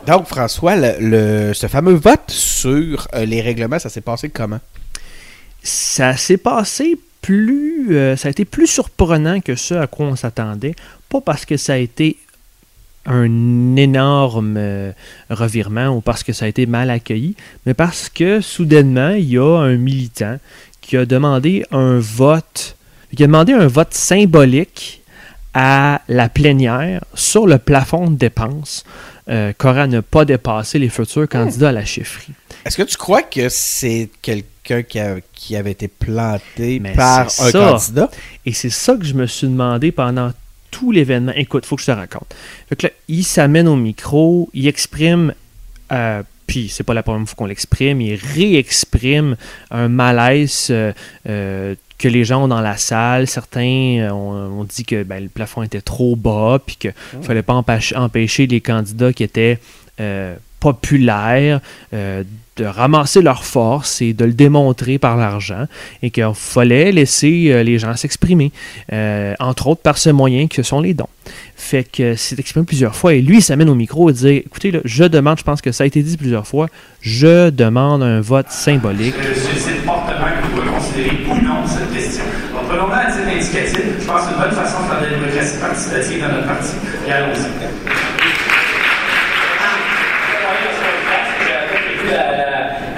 Donc, François, le, le- ce fameux vote sur euh, les règlements, ça s'est passé comment? ça s'est passé plus. euh, ça a été plus surprenant que ce à quoi on s'attendait. Pas parce que ça a été un énorme euh, revirement ou parce que ça a été mal accueilli, mais parce que soudainement, il y a un militant qui a demandé un vote, qui a demandé un vote symbolique à la plénière sur le plafond de dépenses euh, qu'aura ne pas dépasser les futurs candidats à la chefferie. Est-ce que tu crois que c'est quelqu'un qui, avait été planté Mais par un ça. candidat? Et c'est ça que je me suis demandé pendant tout l'événement. Écoute, faut que je te raconte. Fait que là, il s'amène au micro, il exprime, euh, puis c'est pas la première fois qu'on l'exprime, il réexprime un malaise euh, euh, que les gens ont dans la salle. Certains euh, ont, dit que ben, le plafond était trop bas, puis qu'il ne fallait pas empêcher, empêcher les candidats qui étaient euh, populaires euh, de ramasser leur force et de le démontrer par l'argent et qu'il fallait laisser euh, les gens s'exprimer, euh, entre autres par ce moyen que sont les dons. Fait que c'est exprimé plusieurs fois et lui il s'amène au micro et dit écoutez, là, je demande, je pense que ça a été dit plusieurs fois, je demande un vote symbolique. Je suscite fortement que vous reconsidérez ou non cette question. Donc, prenons-la à titre indicatif. Je pense que c'est une bonne façon de faire de la démocratie participative dans notre parti. Et allons-y.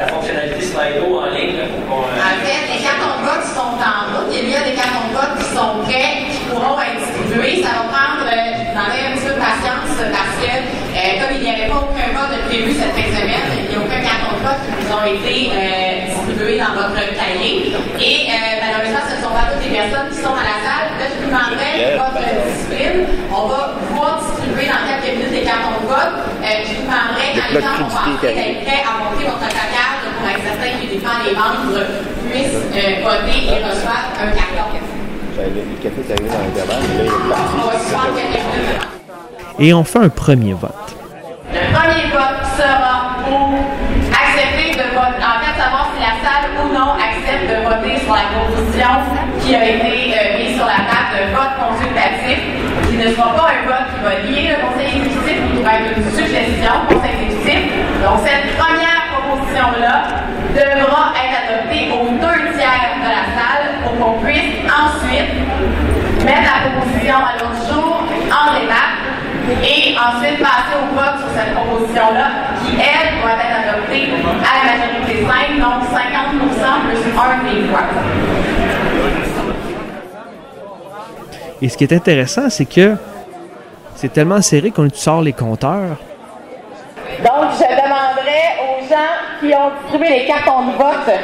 la fonctionnalité Slido en ligne là, pour qu'on. En fait, les cartons de vote sont en route. Il y a des cartons de vote qui sont prêts, qui pourront être distribués. Ça va prendre, euh, j'en ai un petit peu de patience parce que, euh, comme il n'y avait pas aucun vote de prévu cette fin de semaine, il n'y a aucun carton de vote qui vous ont été euh, distribués dans votre cahier. Et euh, malheureusement, ce ne sont pas toutes les personnes qui sont à la salle. Là, je vous demanderai votre discipline. On va pouvoir distribuer dans quelques minutes les cartons de vote. Euh, je vous demanderai, quand les gens vont passer, d'être prêts à monter votre placard pour être certain que les gens, les membres puissent euh, voter et reçoivent un carton. Le café arrivé dans l'intervalle, mais là, il est parti. On va suspendre quelques minutes. Et on fait un premier vote. Le premier vote sera accepter de voter, en fait, savoir si la salle ou non accepte de voter sur la proposition qui a été euh, mise sur la table de vote consultatif, qui ne sera pas un vote qui va lier le conseil exécutif, qui va être une suggestion au conseil exécutif. Donc, cette première proposition-là devra être adoptée aux deux tiers de la salle pour qu'on puisse ensuite mettre la proposition à l'autre jour en débat et ensuite passer au vote sur cette proposition-là qui, elle, doit être adoptée à la majorité simple, donc 50% plus un des voix. Et ce qui est intéressant, c'est que c'est tellement serré qu'on sort les compteurs. Donc, je demanderai aux gens qui ont distribué les cartons de vote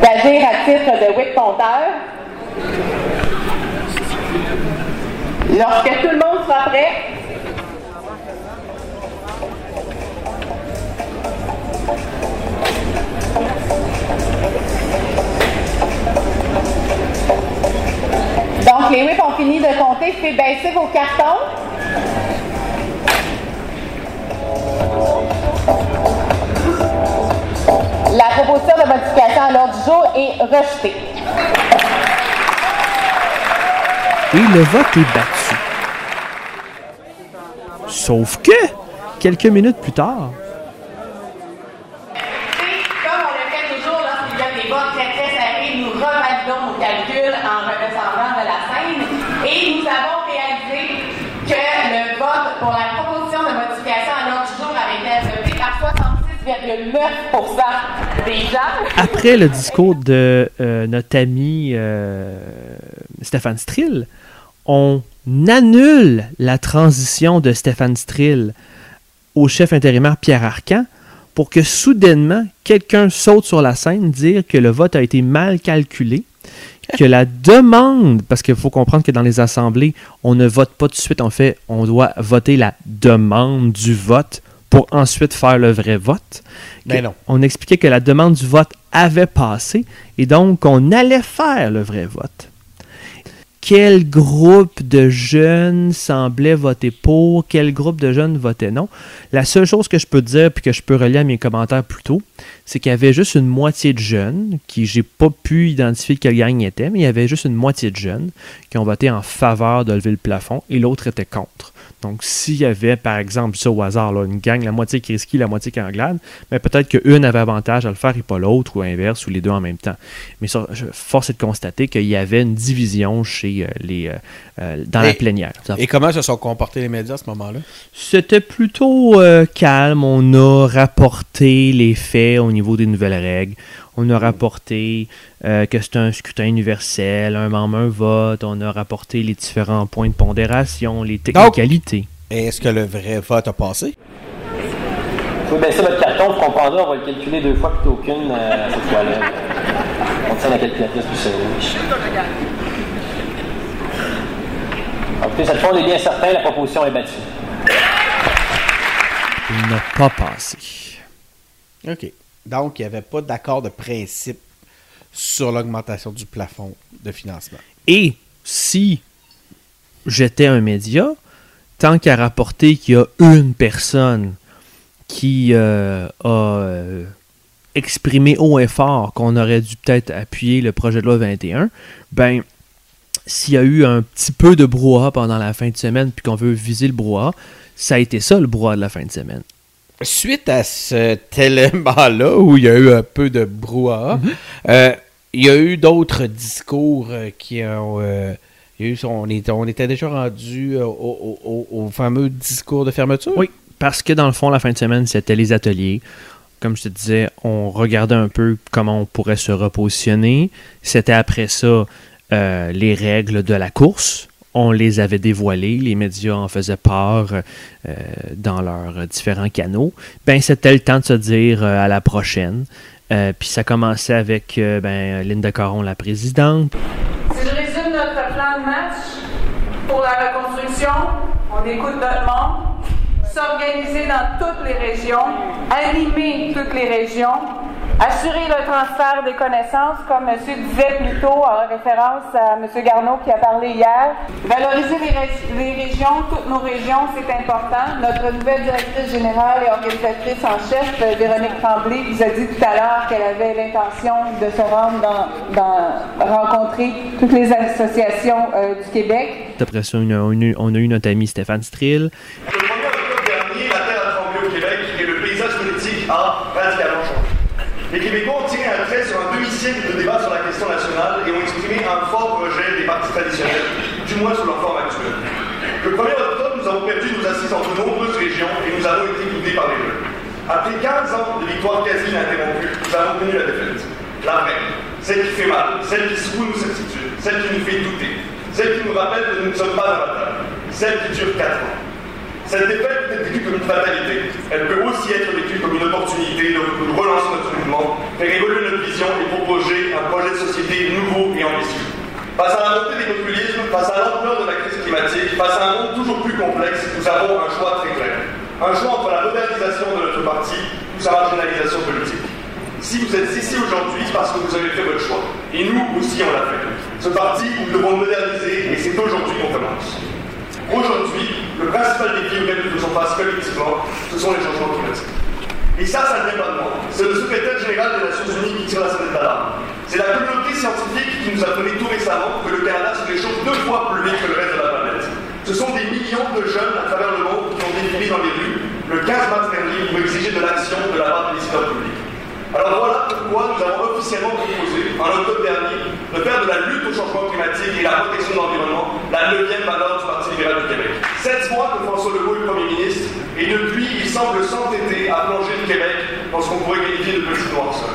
d'agir à titre de whip compteur. Lorsque tout le monde sera prêt, Donc, les whips ont fini de compter. Faites baisser vos cartons. La proposition de modification à l'ordre du jour est rejetée. Et le vote est battu. Sauf que, quelques minutes plus tard, Comme on le fait toujours lorsqu'il y a des votes très très serrés, nous revalidons nos calculs en redescendant de la scène et nous avons réalisé que le vote pour la proposition de modification à l'ordre du jour avait été adopté par 66,9 des gens. après le discours de euh, notre ami euh, Stéphane Strill, on annule la transition de Stéphane Strill au chef intérimaire Pierre Arcan pour que soudainement quelqu'un saute sur la scène dire que le vote a été mal calculé, que la demande, parce qu'il faut comprendre que dans les assemblées, on ne vote pas tout de suite, en fait, on doit voter la demande du vote pour ensuite faire le vrai vote. Ben non. On expliquait que la demande du vote avait passé et donc on allait faire le vrai vote. Quel groupe de jeunes semblait voter pour, quel groupe de jeunes votait non. La seule chose que je peux dire, puis que je peux relier à mes commentaires plus tôt, c'est qu'il y avait juste une moitié de jeunes, qui j'ai pas pu identifier quelle gang ils étaient, mais il y avait juste une moitié de jeunes qui ont voté en faveur de lever le plafond et l'autre était contre. Donc, s'il y avait, par exemple, ça au hasard, là, une gang, la moitié qui ski, la moitié qui anglade, mais peut-être qu'une avait avantage à le faire et pas l'autre, ou inverse, ou les deux en même temps. Mais ça, je- force est de constater qu'il y avait une division chez euh, les, euh, euh, dans la plénière. Et comment se sont comportés les médias à ce moment-là? C'était plutôt euh, calme. On a rapporté les faits au niveau des nouvelles règles. On a rapporté euh, que c'est un scrutin universel, un membre, un vote. On a rapporté les différents points de pondération, les technicalités. Est-ce que le vrai vote a passé? Vous pouvez baisser votre carton, vous comprendrez, on va le calculer deux fois plutôt qu'une euh, cette fois-là. On tient la calculatrice plus sérieux. Écoutez, cette fois, on est bien certain, la proposition est battue. Il n'a pas passé. OK. Donc, il n'y avait pas d'accord de principe sur l'augmentation du plafond de financement. Et si j'étais un média, tant qu'à rapporter qu'il y a une personne qui euh, a euh, exprimé haut et fort qu'on aurait dû peut-être appuyer le projet de loi 21, ben, s'il y a eu un petit peu de brouhaha pendant la fin de semaine puis qu'on veut viser le brouhaha, ça a été ça le brouhaha de la fin de semaine. Suite à cet élément-là, où il y a eu un peu de brouhaha, euh, il y a eu d'autres discours euh, qui ont... euh, il y a eu- on, était, on était déjà rendu au, au- au- au fameux discours de fermeture? Oui, parce que dans le fond, la fin de semaine, c'était les ateliers. Comme je te disais, on regardait un peu comment on pourrait se repositionner. C'était après ça euh, les règles de la course. On les avait dévoilées, les médias en faisaient part euh, dans leurs différents canaux. Ben, c'était le temps de se dire euh, à la prochaine. Euh, Puis ça commençait avec ben, Linda Caron, la présidente. Si je résume notre plan de match pour la reconstruction, on écoute notre monde, s'organiser dans toutes les régions, animer toutes les régions, assurer le transfert des connaissances, comme M. disait plus tôt en référence à M. Garneau qui a parlé hier, valoriser les, ré- les régions, toutes nos régions, c'est important. Notre nouvelle directrice générale et organisatrice en chef, Véronique Tremblay, vous a dit tout à l'heure qu'elle avait l'intention de se rendre dans, dans rencontrer toutes les associations euh, du Québec. Après ça, on a, on a eu notre ami Stéphane Strill. Le 1er octobre dernier, la Terre a tremblé au Québec et le paysage politique a radicalement changé. Les Québécois ont tiré un trait sur un demi-siècle de débat sur la question nationale et ont exprimé un fort rejet des partis traditionnels, du moins sous leur forme actuelle. Le 1er octobre, nous avons perdu nos assises dans de nombreuses régions et nous avons été boudés par les jeunes. Après 15 ans de victoire quasi ininterrompue, nous avons connu la défaite. La vraie, celle qui fait mal, celle qui secoue nos certitudes, celle qui nous fait douter, celle qui nous rappelle que nous ne sommes pas dans la table, celle qui dure 4 ans. Cette défaite peut être vécue comme une fatalité. Elle peut aussi être vécue comme une opportunité de de relancer notre mouvement, faire évoluer notre vision et proposer un projet de société nouveau et ambitieux. Face à la montée des populismes, face à l'ampleur climatique, face à un monde toujours plus complexe, nous avons un choix très clair. Un choix entre la modernisation de notre parti ou sa marginalisation politique. Si vous êtes ici aujourd'hui, c'est parce que vous avez fait votre choix. Et nous aussi, on l'a fait. Ce parti, nous devons moderniser et c'est aujourd'hui qu'on commence. Aujourd'hui, le principal défi auquel nous faisons face collectivement, ce sont les changements climatiques. Et ça, ça ne vient pas de moi. C'est le secrétaire général des Nations Unies qui tire la sonnette d'alarme. C'est la communauté scientifique qui nous a donné tout récemment que le Canada se réchauffe deux fois plus vite que le reste de la planète. Ce sont des millions de jeunes à travers le monde qui ont défilé dans les rues le 15 mars dernier pour exiger de l'action de la part des décideurs publics. Alors voilà pourquoi nous avons officiellement proposé, en octobre dernier, de faire de la lutte au changement climatique et la protection de l'environnement la neuvième valeur du Parti libéral du Québec. Sept mois que François Legault est Premier ministre, et depuis, il semble s'entêter à plonger le Québec dans ce qu'on pourrait qualifier de petit noirceur.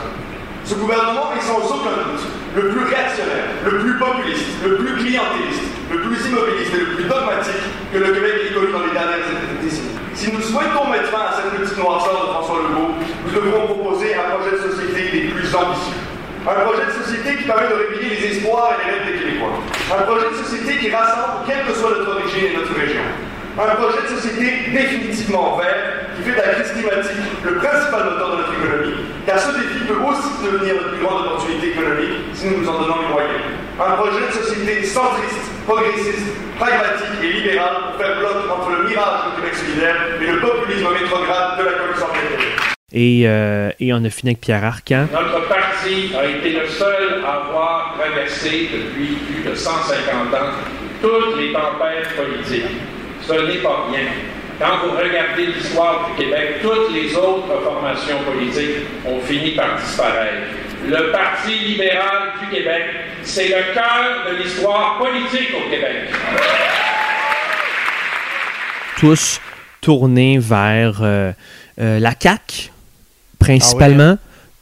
Ce gouvernement est sans aucun doute le plus réactionnaire, le plus populiste, le plus clientéliste, le plus immobiliste et le plus dogmatique que le Québec ait connu dans les dernières décennies. Si nous souhaitons mettre fin à cette petite noirceur de François Legault, nous devrons proposer un projet de société des plus ambitieux. Un projet de société qui permet de réveiller les espoirs et les rêves des Québécois. Un projet de société qui rassemble, quelle que soit notre origine et notre région. Un projet de société définitivement vert qui fait de la crise climatique le principal moteur de notre économie, car ce défi peut aussi devenir notre plus grande opportunité économique si nous nous en donnons les moyens. Un projet de société centriste, progressiste, pragmatique et libéral pour faire bloc entre le mirage du Québec solidaire et le populisme rétrograde de la Coalition Québécoise. Et, euh, et on a fini avec Pierre Arcan. Notre parti a été le seul à avoir traversé depuis plus de 150 ans toutes les tempêtes politiques. Ce n'est pas rien. Quand vous regardez l'histoire du Québec, toutes les autres formations politiques ont fini par disparaître. Le Parti libéral du Québec, c'est le cœur de l'histoire politique au Québec. Tous tournés vers euh, euh, la CAQ, principalement.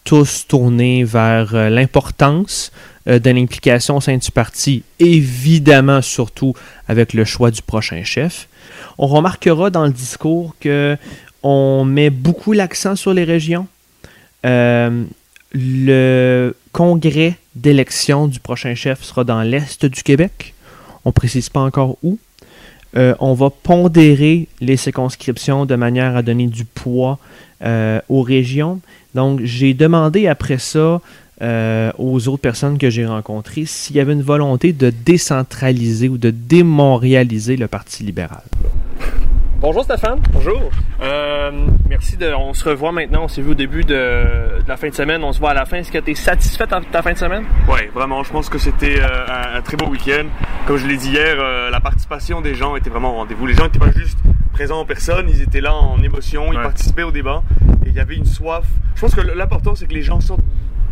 Tous tournés vers euh, l'importance de l'implication au sein du parti, évidemment, surtout avec le choix du prochain chef. On remarquera dans le discours que on met beaucoup l'accent sur les régions. Euh, le congrès d'élection du prochain chef sera dans l'est du Québec. On ne précise pas encore où. Euh, on va pondérer les circonscriptions de manière à donner du poids euh, aux régions. Donc, j'ai demandé après ça euh, aux autres personnes que j'ai rencontrées s'il y avait une volonté de décentraliser ou de démontréaliser le Parti libéral. Bonjour Stéphane. Bonjour. Euh, merci de. On se revoit maintenant. On s'est vu au début de, de, la fin de semaine. On se voit à la fin. Est-ce que tu es satisfait de ta fin de semaine? Oui, vraiment. Je pense que c'était euh, un, un, très beau week-end. Comme je l'ai dit hier, euh, la participation des gens était vraiment au rendez-vous. Les gens n'étaient pas juste présents en personne, ils étaient là en émotion, ils participaient au débat et il y avait une soif. Je pense que l'important, c'est que les gens sortent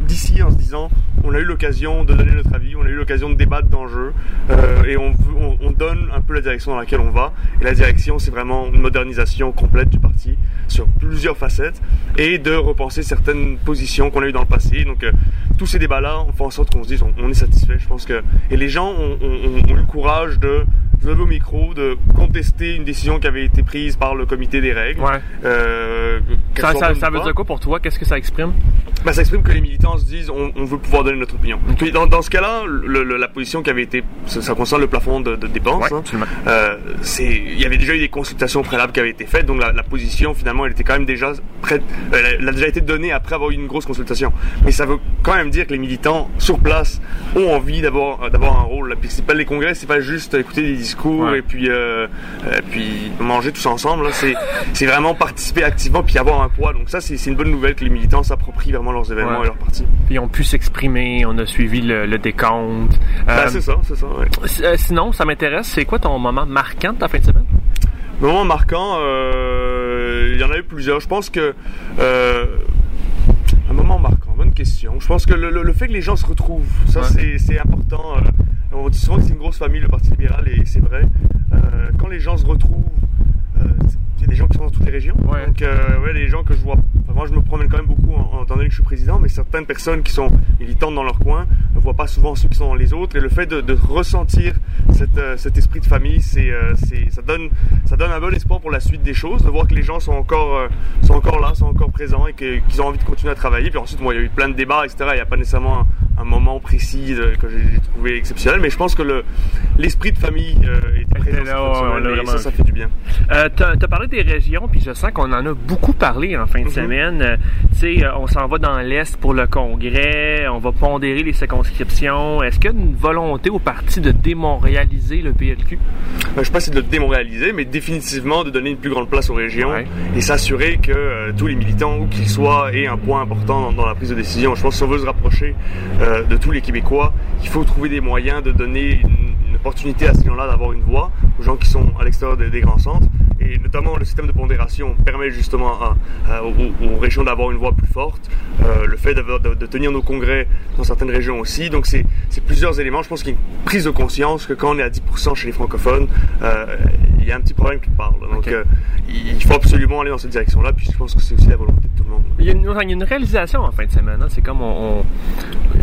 d'ici en se disant on a eu l'occasion de donner notre avis, on a eu l'occasion de débattre d'enjeux euh, et on, on, on, donne un peu la direction dans laquelle on va. Et la direction, c'est vraiment une modernisation complète du parti sur plusieurs facettes et de repenser certaines positions qu'on a eues dans le passé. Donc euh, tous ces débats-là, on fait en sorte qu'on se dise on, est satisfait. Je pense que et les gens ont, ont eu le courage de lever au micro, de contester une décision qui avait été prise par le comité des règles. Ouais. Euh, ça, ça, ça veut dire quoi pour toi? Qu'est-ce que ça exprime? Ben, Ça exprime que les militants se disent on, on veut pouvoir donner notre opinion. Okay. Dans, dans, ce cas-là, la position qui avait été, ça, ça concerne le plafond de, de dépenses. Ouais, hein. euh, c'est, il y avait déjà eu des consultations préalables qui avaient été faites, donc la, la position finalement, elle était quand même déjà prête, euh, elle a déjà été donnée après avoir eu une grosse consultation. Mais ça veut quand même dire que les militants sur place ont envie d'avoir d'avoir un rôle. C'est pas les congrès, c'est pas juste écouter des discours Ouais. et puis euh, euh, puis manger tous ensemble. C'est c'est vraiment participer activement puis avoir un poids. Donc ça, c'est une bonne nouvelle que les militants s'approprient vraiment leurs événements Ouais. et leurs partis. Ils ont pu s'exprimer, on a suivi le, le décompte. Ben, Euh, c'est ça, c'est ça. ouais. euh, sinon, ça m'intéresse, c'est quoi ton moment marquant de ta fin de semaine? Moment marquant, euh, il y en a eu plusieurs. Je pense que euh, un moment marquant, bonne question. Je pense que le, le- le fait que les gens se retrouvent, ça Ouais. c'est- c'est important. Euh, on dit souvent que c'est une grosse famille, le Parti libéral, et c'est vrai. Euh, quand les gens se retrouvent, euh, il y a des gens qui sont toutes les régions. Donc, euh, ouais, les gens que je vois. Enfin, moi, je me promène quand même beaucoup en, étant donné que je suis président, mais certaines personnes qui sont militantes dans leur coin ne voient pas souvent ceux qui sont dans les autres. Et le fait de, de ressentir cette, euh, cet esprit de famille, c'est, euh, c'est, ça, donne, ça donne un bon espoir pour la suite des choses, de voir que les gens sont encore, euh, sont encore là, sont encore présents et qu'ils ont envie de continuer à travailler. Puis ensuite, moi, il y a eu plein de débats, etc. Il n'y a pas nécessairement un, un moment précis que j'ai trouvé exceptionnel, mais je pense que le, l'esprit de famille euh, était présent là, vraiment ça, ça fait du bien. Euh, t'as, t'as parlé des régions, puis je sens qu'on en a beaucoup parlé en fin de semaine. Euh, tu sais, euh, on s'en va dans l'Est pour le congrès, on va pondérer les circonscriptions. Est-ce qu'il y a une volonté au parti de démontréaliser le PLQ? Ben, je sais pas si de le démoraliser, mais définitivement de donner une plus grande place aux régions et s'assurer que euh, tous les militants, où qu'ils soient, aient un point important dans, dans la prise de décision. Je pense que si on veut se rapprocher euh, de tous les Québécois, il faut trouver des moyens de donner une, opportunité à ces gens-là d'avoir une voix, aux gens qui sont à l'extérieur des, grands centres. Et notamment le système de pondération permet justement aux, régions d'avoir une voix plus forte. Euh, le fait de, de tenir nos congrès dans certaines régions aussi. Donc c'est plusieurs éléments. Je pense qu'il y a une prise de conscience que quand on est à 10% chez les francophones, euh, il y a un petit problème part. là. Donc euh, il faut absolument aller dans cette direction-là. Puis je pense que c'est aussi la volonté de tout le monde. Il y a une, il y a une réalisation en fin de semaine. hein. C'est comme on, on-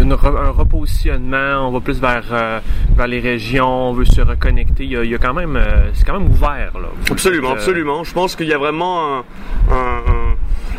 une re- un repositionnement. On va plus vers, euh, vers les régions. On veut se reconnecter. Il y a, il y a quand même, euh, c'est quand même ouvert là. Absolument, absolument. Je pense qu'il y a vraiment un, un- un-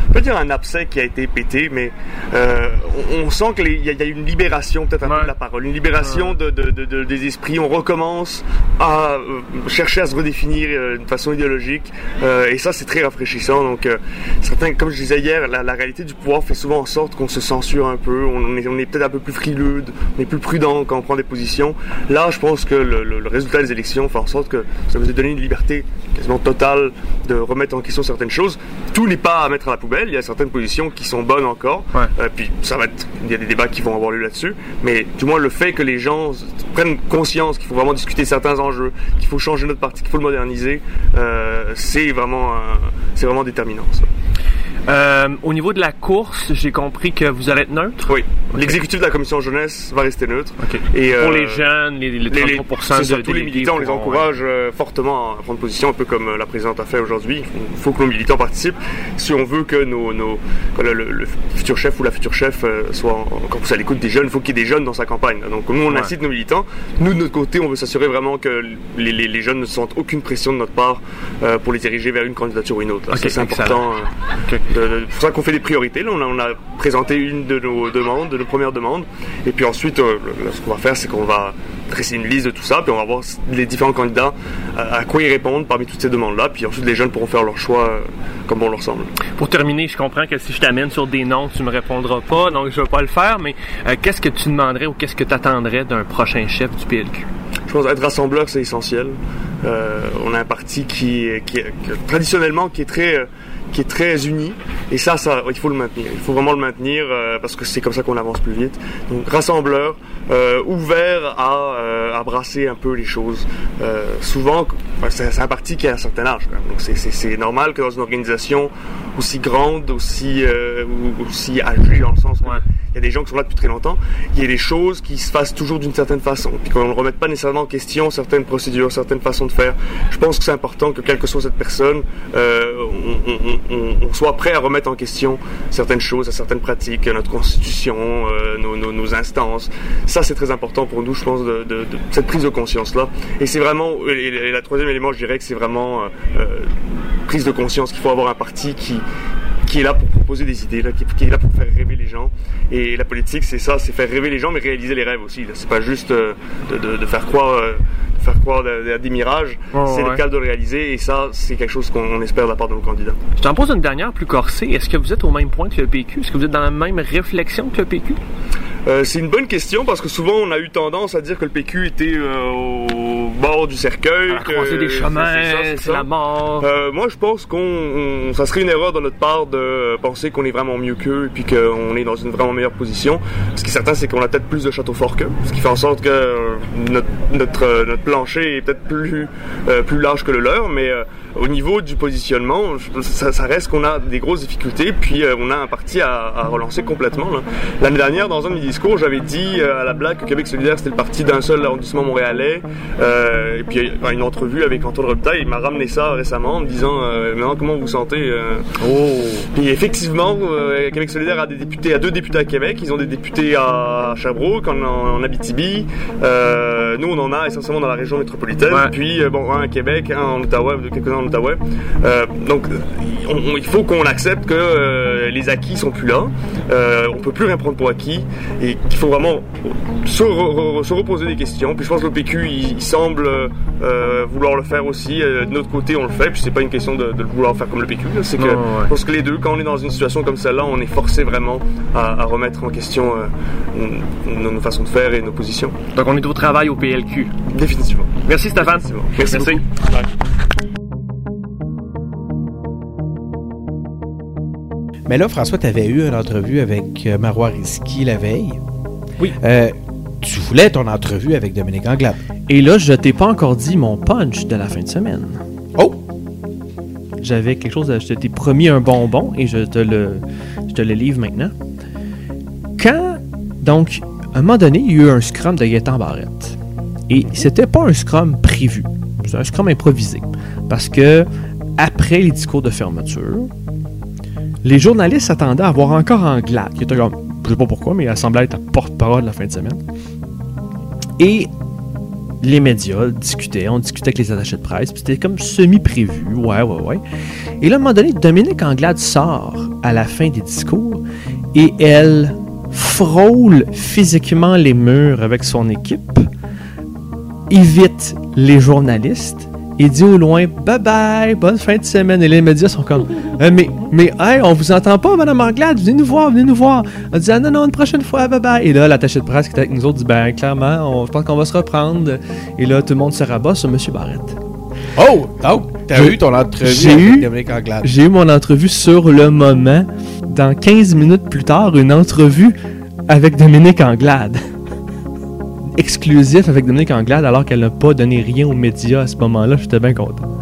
on peut dire un abcès qui a été pété, mais euh, on, on sent qu'il y, y a une libération peut-être un peu de la parole, une libération de, de- de- de- des esprits. On recommence à euh, chercher à se redéfinir euh, d'une façon idéologique, euh, et ça c'est très rafraîchissant. Donc, euh, certains, comme je disais hier, la, la réalité du pouvoir fait souvent en sorte qu'on se censure un peu. On est, on est peut-être un peu plus frileux, on est plus prudent quand on prend des positions. Là, je pense que le, le- le résultat des élections fait en sorte que ça vous a donné une liberté quasiment totale de remettre en question certaines choses. Tout n'est pas à mettre à la poubelle. Il y a certaines positions qui sont bonnes encore. Euh, puis ça va être, il y a des débats qui vont avoir lieu là-dessus. Mais du moins le fait que les gens prennent conscience qu'il faut vraiment discuter certains enjeux, qu'il faut changer notre parti, qu'il faut le moderniser, euh, c'est vraiment, un- c'est vraiment déterminant. Ça. Euh, au niveau de la course, j'ai compris que vous allez être neutre? Oui. L'exécutif de la commission jeunesse va rester neutre. Et, Pour euh, les jeunes, les, les 33% c'est ça, de tous les militants, on les encourage euh, fortement à prendre position, un peu comme la présidente a fait aujourd'hui. Il faut que nos militants participent si on veut que nos, nos- que le, le- le futur chef ou la future chef soit encore plus à l'écoute des jeunes. Il faut qu'il y ait des jeunes dans sa campagne. Donc nous, on Ouais. incite nos militants. Nous, de notre côté, on veut s'assurer vraiment que les, les- les jeunes ne sentent aucune pression de notre part euh, pour les diriger vers une candidature ou une autre. là. Ok, Ça, c'est important. C'est pour ça qu'on fait des priorités. Là, on a, on a présenté une de nos demandes, de nos premières demandes. Et puis ensuite, euh, là, ce qu'on va faire, c'est qu'on va dresser une liste de tout ça, puis on va voir les différents candidats à, à quoi ils répondent parmi toutes ces demandes-là. Puis ensuite, les jeunes pourront faire leur choix euh, comme bon leur semble. Pour terminer, je comprends que si je t'amène sur des noms, tu me répondras pas, donc je vais pas le faire, mais euh, qu'est-ce que tu demanderais ou qu'est-ce que tu attendrais d'un prochain chef du PLQ? Je pense être rassembleur, c'est essentiel. Euh, on a un parti qui, qui, qui- traditionnellement qui est très qui est très uni et ça, ça il faut le maintenir. Il faut vraiment le maintenir euh, parce que c'est comme ça qu'on avance plus vite. Donc rassembleur, euh, ouvert à, euh, à brasser un peu les choses. Euh, souvent, c'est un parti qui a un certain âge. Quand même. Donc c'est- normal que dans une organisation aussi grande, aussi euh, aussi âgée dans le sens où il y a des gens qui sont là depuis très longtemps, il y a des choses qui se fassent toujours d'une certaine façon, puis qu'on ne remette pas nécessairement en question certaines procédures, certaines façons de faire. Je pense que c'est important que quelle que soit cette personne, euh, on, on- on- soit prêt à remettre en question certaines choses, certaines pratiques, notre constitution, euh, nos, instances. Ça, c'est très important pour nous, je pense, de cette prise de conscience-là. Et c'est vraiment, et, et la troisième élément, je dirais que c'est vraiment euh, euh, prise de conscience qu'il faut avoir un parti qui qui est là pour proposer des idées, là, qui, qui est là pour faire rêver les gens. Et la politique, c'est ça, c'est faire rêver les gens, mais réaliser les rêves aussi. C'est pas juste euh, de, de- de faire croire, euh, de faire croire à, à des mirages. C'est ouais. le cas de le réaliser, et ça, c'est quelque chose qu'on espère de la part de nos candidats. Je t'en pose une dernière plus corsée. Est-ce que vous êtes au même point que le PQ? Est-ce que vous êtes dans la même réflexion que le PQ? Euh, c'est une bonne question parce que souvent on a eu tendance à dire que le PQ était euh, au bord du cercueil. À des chemins, c'est la mort. Euh, moi je pense qu'on on- ça serait une erreur de notre part de penser qu'on est vraiment mieux qu'eux et puis qu'on est dans une vraiment meilleure position. Ce qui est certain c'est qu'on a peut-être plus de châteaux forts qu'eux, ce qui fait en sorte que euh, notre, notre, euh, notre plancher est peut-être plus, euh, plus large que le leur, mais euh, au niveau du positionnement, je- ça, ça reste qu'on a des grosses difficultés, puis euh, on a un parti à, à relancer complètement. L'année dernière, dans un de mes discours, j'avais dit euh, à la blague que Québec solidaire, c'était le parti d'un seul arrondissement montréalais. Euh, et puis, dans une entrevue avec Antoine Robitaille, il m'a ramené ça récemment en me disant Maintenant, comment vous vous sentez euh? Puis effectivement, Québec solidaire a des députés, a deux députés à Québec. Ils ont des députés à Sherbrooke, en, en Abitibi. Nous, on en a essentiellement dans la région métropolitaine. Puis, euh, bon, un à Québec, un en Ottawa, quelques-uns en Ottawa. Euh, donc, on- on- il faut qu'on accepte que euh, les acquis sont plus là. Euh, on peut plus rien prendre pour acquis et qu'il faut vraiment se, re- re- se reposer des questions. Puis je pense que le PQ, il, il semble euh, vouloir le faire aussi. Euh, de notre côté, on le fait. Puis c'est pas une question de, de le vouloir faire comme le PQ. C'est que ouais. je pense que les deux, quand on est dans une situation comme celle-là, on est forcé vraiment à, à remettre en question euh, nos, nos façons de faire et nos positions. Donc on est au travail au PLQ. Définitivement. Merci Stéphane. Merci beaucoup. Mais là, François, tu avais eu une entrevue avec euh, Marois Risky la veille. Oui. Euh, tu voulais ton entrevue avec Dominique Anglade. Et là, je t'ai pas encore dit mon punch de la fin de semaine. Oh! J'avais quelque chose, à- je t'ai promis un bonbon et je te le, je te le livre maintenant. Quand, donc, à un moment donné, il y a eu un scrum de Gaétan Barrette. Et c'était pas un scrum prévu. C'est un scrum improvisé. Parce que, après les discours de fermeture, les journalistes s'attendaient à voir encore Anglade, qui était comme, je sais pas pourquoi, mais il semblait être la porte-parole la fin de semaine. Et les médias discutaient, on discutait avec les attachés de presse, puis c'était comme semi-prévu, ouais, ouais, ouais. Et là, à un moment donné, Dominique Anglade sort à la fin des discours et elle frôle physiquement les murs avec son équipe, évite les journalistes et dit au loin bye bye, bonne fin de semaine. Et les médias sont comme Euh, mais, mais, hey, on vous entend pas, Madame Anglade, venez nous voir, venez nous voir. Elle dit ah, non, non, une prochaine fois, bye bye. Et là, l'attaché de presse qui était avec nous autres dit ben, clairement, on- je pense qu'on va se reprendre. Et là, tout le monde se rabat sur M. Barrette. Oh! Donc, t'as eu ton entrevue avec eu- Dominique Anglade. J'ai eu mon entrevue sur le moment. Dans 15 minutes plus tard, une entrevue avec Dominique Anglade. Exclusif avec Dominique Anglade alors qu'elle n'a pas donné rien aux médias à ce moment-là. J'étais bien content.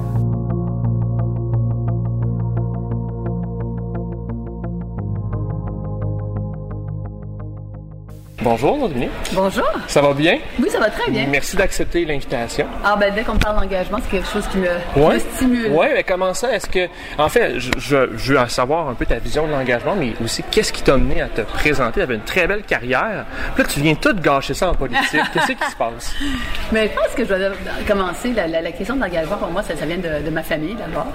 Bonjour Dominique. Bonjour. Ça va bien? Oui, ça va très bien. Merci d'accepter l'invitation. Ah ben dès qu'on parle d'engagement, c'est quelque chose qui me, Ouais. me stimule. Ouais, mais comment ça? Est-ce que, en fait, je, je, je veux en savoir un peu ta vision de l'engagement, mais aussi qu'est-ce qui t'a amené à te présenter? Tu avais une très belle carrière. Puis là, tu viens tout gâcher ça en politique. Qu'est-ce qui se passe? Mais je pense que je dois commencer. La, la- la question de l'engagement, pour moi, ça, ça vient de, de ma famille d'abord.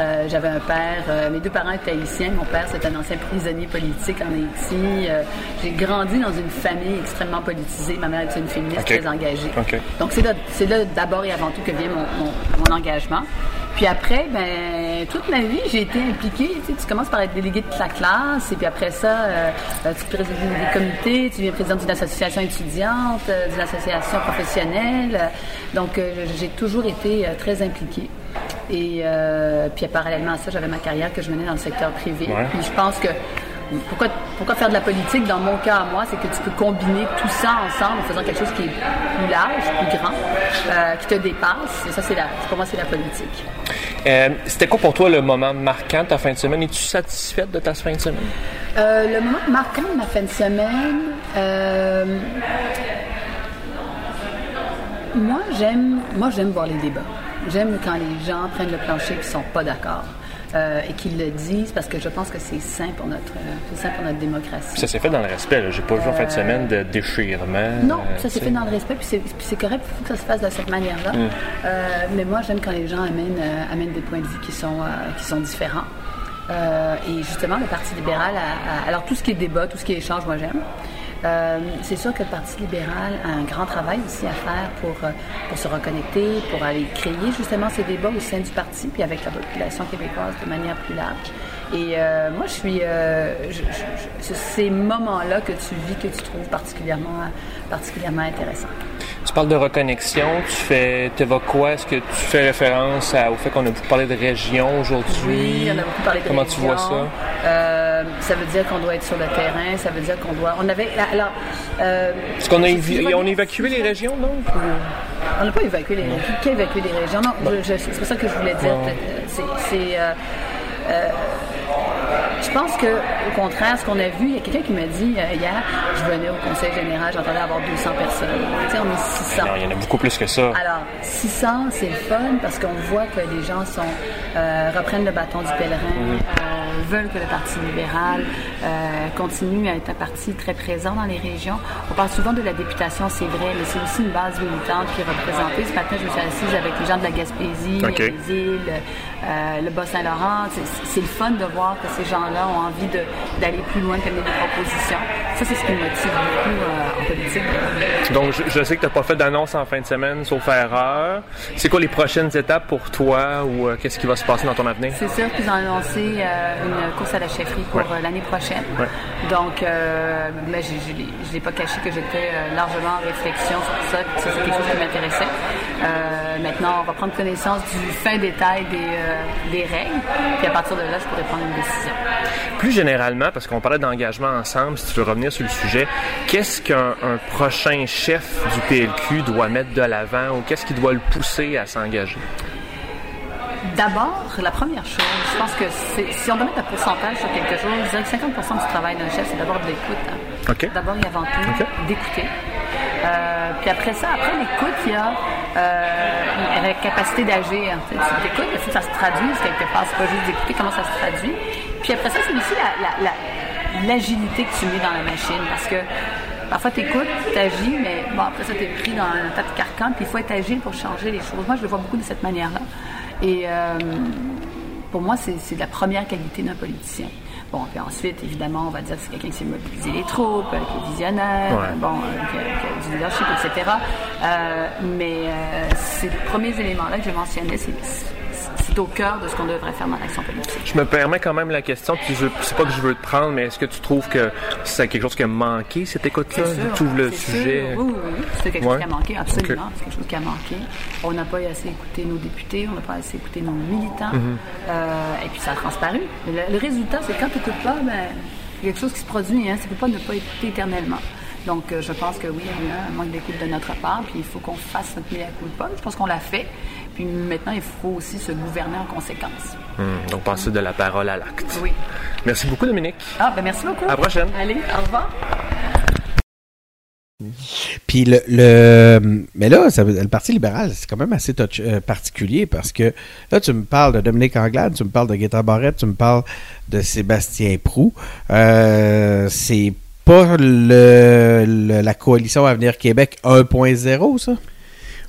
Euh, J'avais un père, euh, mes deux parents étaient haïtiens. Mon père, c'est un ancien prisonnier politique en Haïti. Euh, J'ai grandi dans une famille extrêmement politisée. Ma mère était une féministe très engagée. Donc, c'est là, c'est là d'abord et avant tout que vient mon, mon- mon engagement. Puis après, ben, toute ma vie, j'ai été impliquée. Tu, sais, tu commences par être délégué de la classe, et puis après ça, euh, euh, tu présides des comités, tu viens présidente d'une association étudiante, euh, d'une association professionnelle. Donc, euh, j'ai toujours été euh, très impliquée. Et puis parallèlement à ça, j'avais ma carrière que je menais dans le secteur privé. Ouais. Puis je pense que pourquoi, pourquoi faire de la politique? Dans mon cas à moi, c'est que tu peux combiner tout ça ensemble en faisant quelque chose qui est plus large, plus grand, euh, qui te dépasse. Et ça, c'est la, pour moi, c'est la politique. Euh, C'était quoi pour toi le moment marquant de ta fin de semaine? Es-tu satisfaite de ta fin de semaine? Euh, le moment marquant de ma fin de semaine, moi j'aime, moi j'aime voir les débats. J'aime quand les gens prennent le plancher et ne sont pas d'accord. Euh, et qu'ils le disent parce que je pense que c'est sain pour notre, euh, sain pour notre démocratie. Ça s'est fait dans le respect. J'ai pas vu en fin de semaine de déchirement. Non, euh, ça s'est fait dans le respect, puis c'est, correct, il faut que ça se fasse de cette manière-là. Mm. Euh, mais moi, j'aime quand les gens amènent, euh, amènent des points de vue qui sont, euh, qui sont différents. Euh, et justement, le Parti libéral, a- a- alors tout ce qui est débat, tout ce qui est échange, moi j'aime. Euh, c'est sûr que le Parti libéral a un grand travail aussi à faire pour, euh, pour se reconnecter, pour aller créer justement ces débats au sein du parti, puis avec la population québécoise de manière plus large. Et euh, moi, je suis. euh, je- je- je- c'est ces moments-là que tu vis, que tu trouves particulièrement, particulièrement intéressants. Tu parles de reconnexion, tu fais, t'évoques quoi? Est-ce que tu fais référence à- au fait qu'on a beaucoup parlé de région aujourd'hui? Oui, on a beaucoup parlé de Comment tu vois région. ça? Euh, Euh, ça veut dire qu'on doit être sur le terrain, ça veut dire qu'on doit. On avait. Alors. Euh, Est-ce qu'on a, évi- on a évacué les régions, non? On n'a pas évacué les régions. Qui a évacué les régions? Non, c'est pas ça que je voulais dire. Bon. C'est. Je pense que, au contraire, ce qu'on a vu, il y a quelqu'un qui m'a dit euh, hier, je venais au conseil général, j'entendais avoir 200 personnes. Tu sais, on est 600. Non, il y en a beaucoup plus que ça. Alors, 600, c'est le fun parce qu'on voit que les gens sont, euh, reprennent le bâton du pèlerin, Mhm. euh, veulent que le Parti libéral euh, continue à être un parti très présent dans les régions. On parle souvent de la députation, c'est vrai, mais c'est aussi une base militante qui est représentée. Ce matin, je me suis assise avec les gens de la Gaspésie, OK. les îles, euh, le Bas-Saint-Laurent. C'est- C'est le fun de voir que ces ont envie d'aller plus loin, mener des propositions. Ça, c'est ce qui me motive beaucoup euh, en politique. Donc, je, je sais que tu n'as pas fait d'annonce en fin de semaine, sauf erreur. C'est quoi les prochaines étapes pour toi ou euh, qu'est-ce qui va se passer dans ton avenir? C'est sûr qu'ils ont annoncé euh, une course à la chefferie pour Ouais. l'année prochaine. Ouais. Donc, ben, je ne l'ai pas caché que j'étais largement en réflexion sur ça. Ça, c'est quelque chose qui m'intéressait. Maintenant, on va prendre connaissance du fin détail des, des règles. Puis à partir de là, je pourrais prendre une décision. Plus généralement, parce qu'on parlait d'engagement ensemble, si tu veux revenir sur le sujet, qu'est-ce qu'un un prochain chef du PLQ doit mettre de l'avant ou qu'est-ce qui doit le pousser à s'engager? D'abord, la première chose, je pense que c'est- si on doit mettre un pourcentage sur quelque chose, je dirais que 50% du travail d'un chef, c'est d'abord de l'écoute. hein. D'abord et avant tout, d'écouter. Euh, puis après ça, après l'écoute, il y a euh, la capacité d'agir. Tu écoutes, il faut que ça se traduise quelque part. C'est pas juste d'écouter comment ça se traduit. Puis après ça, c'est aussi la- la- la- l'agilité que tu mets dans la machine. Parce que parfois, tu écoutes, tu agis, mais bon, après ça, tu es pris dans un tas de carcan. Puis il faut être agile pour changer les choses. Moi, je le vois beaucoup de cette manière-là. Et euh, pour moi, c'est la première qualité d'un politicien. Bon, puis ensuite, évidemment, on va dire que c'est quelqu'un qui sait mobiliser les troupes, euh, qui est visionnaire, Ouais. bon, euh, qui, a, qui a du leadership, etc. Euh, mais euh, ces premiers éléments-là que je mentionnais, c'est c'est au cœur de ce qu'on devrait faire dans l'action politique. Je me permets quand même la question, puis je c'est pas que je veux te prendre, mais est-ce que tu trouves que c'est quelque chose qui a manqué, cette écoute-là? Tu ouvres le sujet. sûr. Oui, oui, oui. C'est quelque Ouais. chose qui a manqué, absolument. C'est quelque chose qui a manqué. On n'a pas assez écouté nos députés, on n'a pas assez écouté nos militants. Mhm. Euh, et puis ça a transparu. Le, le résultat, c'est quand tu n'écoutes pas, ben, il y a quelque chose qui se produit. Hein. Ça ne peut pas ne pas écouter éternellement. Donc, euh, je pense que oui, il y a un manque d'écoute de notre part, puis il faut qu'on fasse notre de pas. Je pense qu'on l'a fait. Puis maintenant, il faut aussi se gouverner en conséquence. Hmm, donc, passer de la parole à l'acte. Oui. Merci beaucoup, Dominique. Ah, ben merci beaucoup. À la prochaine. Allez, au revoir. Puis le, le- mais là, ça le Parti libéral, c'est quand même assez touch- euh, particulier parce que là, tu me parles de Dominique Anglade, tu me parles de Guetta Barrette, tu me parles de Sébastien Prou. Euh, c'est pas le, le- la coalition Avenir Québec 1.0, ça?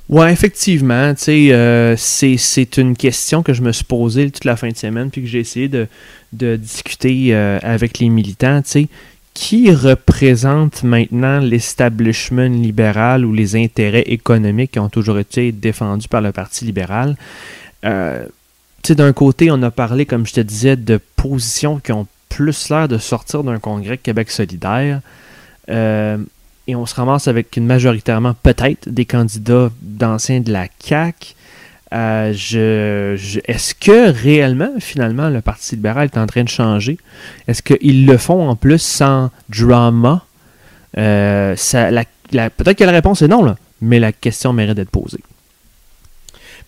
Ouais, effectivement. Euh, c'est, une question que je me suis posée toute la fin de semaine, puis que j'ai essayé de, discuter euh, avec les militants. Qui représente maintenant l'establishment libéral ou les intérêts économiques qui ont toujours été défendus par le Parti libéral? Euh, d'un côté, on a parlé, comme je te disais, de positions qui ont plus l'air de sortir d'un congrès Québec solidaire. Et on se ramasse avec une majoritairement peut-être des candidats d'anciens de la CAQ. Euh, Est-ce que réellement, finalement, le Parti libéral est en train de changer? Est-ce qu'ils le font en plus sans drama? Euh, Peut-être que la réponse est non, mais la question mérite d'être posée.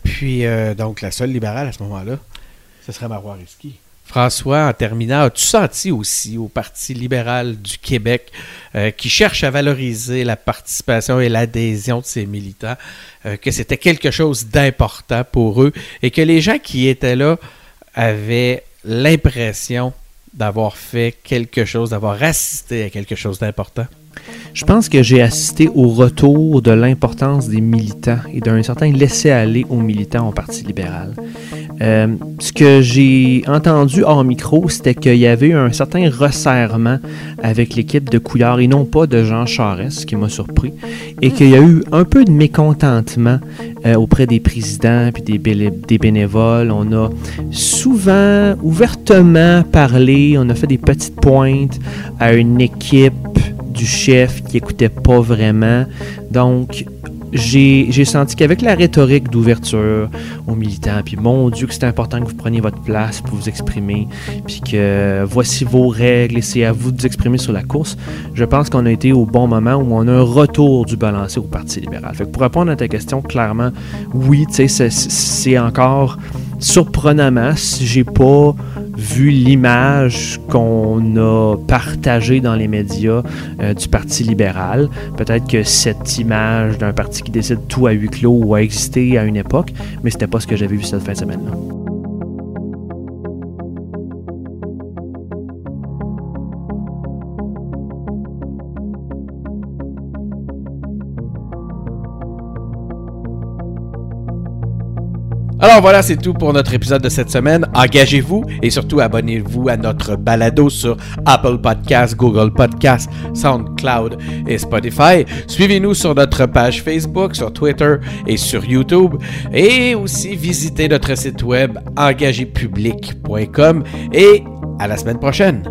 Puis, euh, donc, la seule libérale à ce moment-là, ce serait Marois Risky. François, en terminant, as-tu senti aussi au Parti libéral du Québec, euh, qui cherche à valoriser la participation et l'adhésion de ses militants, euh, que c'était quelque chose d'important pour eux et que les gens qui étaient là avaient l'impression d'avoir fait quelque chose, d'avoir assisté à quelque chose d'important? Je pense que j'ai assisté au retour de l'importance des militants et d'un certain laisser-aller aux militants au Parti libéral. Euh, ce que j'ai entendu hors micro, c'était qu'il y avait eu un certain resserrement avec l'équipe de Couillard et non pas de Jean Charest, ce qui m'a surpris, et qu'il y a eu un peu de mécontentement euh, auprès des présidents puis des, bénévoles. On a souvent, ouvertement parlé, on a fait des petites pointes à une équipe du chef qui écoutait pas vraiment. Donc, j'ai senti qu'avec la rhétorique d'ouverture aux militants, puis mon Dieu que c'est important que vous preniez votre place pour vous exprimer, puis que voici vos règles et c'est à vous de vous exprimer sur la course, je pense qu'on a été au bon moment où on a un retour du balancier au Parti libéral. Fait que pour répondre à ta question, clairement, oui, tu sais, c'est encore surprenamment, si j'ai pas vu l'image qu'on a partagée dans les médias euh, du Parti libéral. Peut-être que cette image d'un parti qui décide tout à huis clos a existé à une époque, mais c'était pas ce que j'avais vu cette fin de semaine-là. Alors voilà, c'est tout pour notre épisode de cette semaine. Engagez-vous et surtout abonnez-vous à notre balado sur Apple Podcasts, Google Podcasts, SoundCloud et Spotify. Suivez-nous sur notre page Facebook, sur Twitter et sur YouTube. Et aussi visitez notre site web engagépublic.com. Et à la semaine prochaine.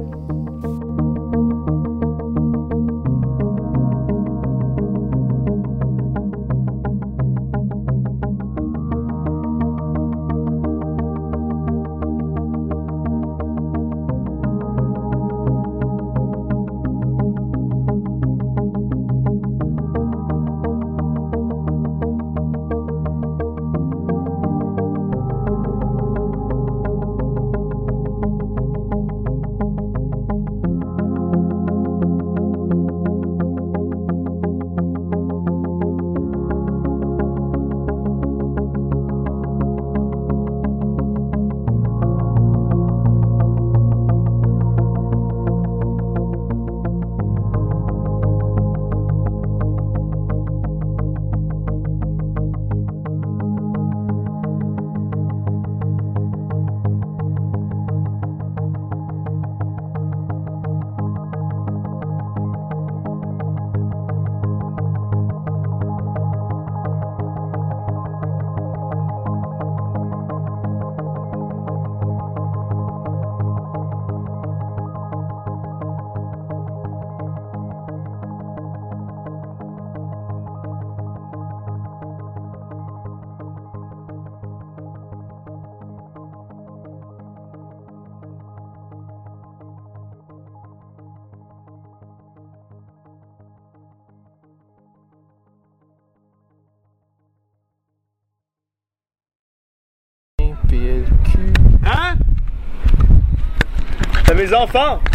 Enfants!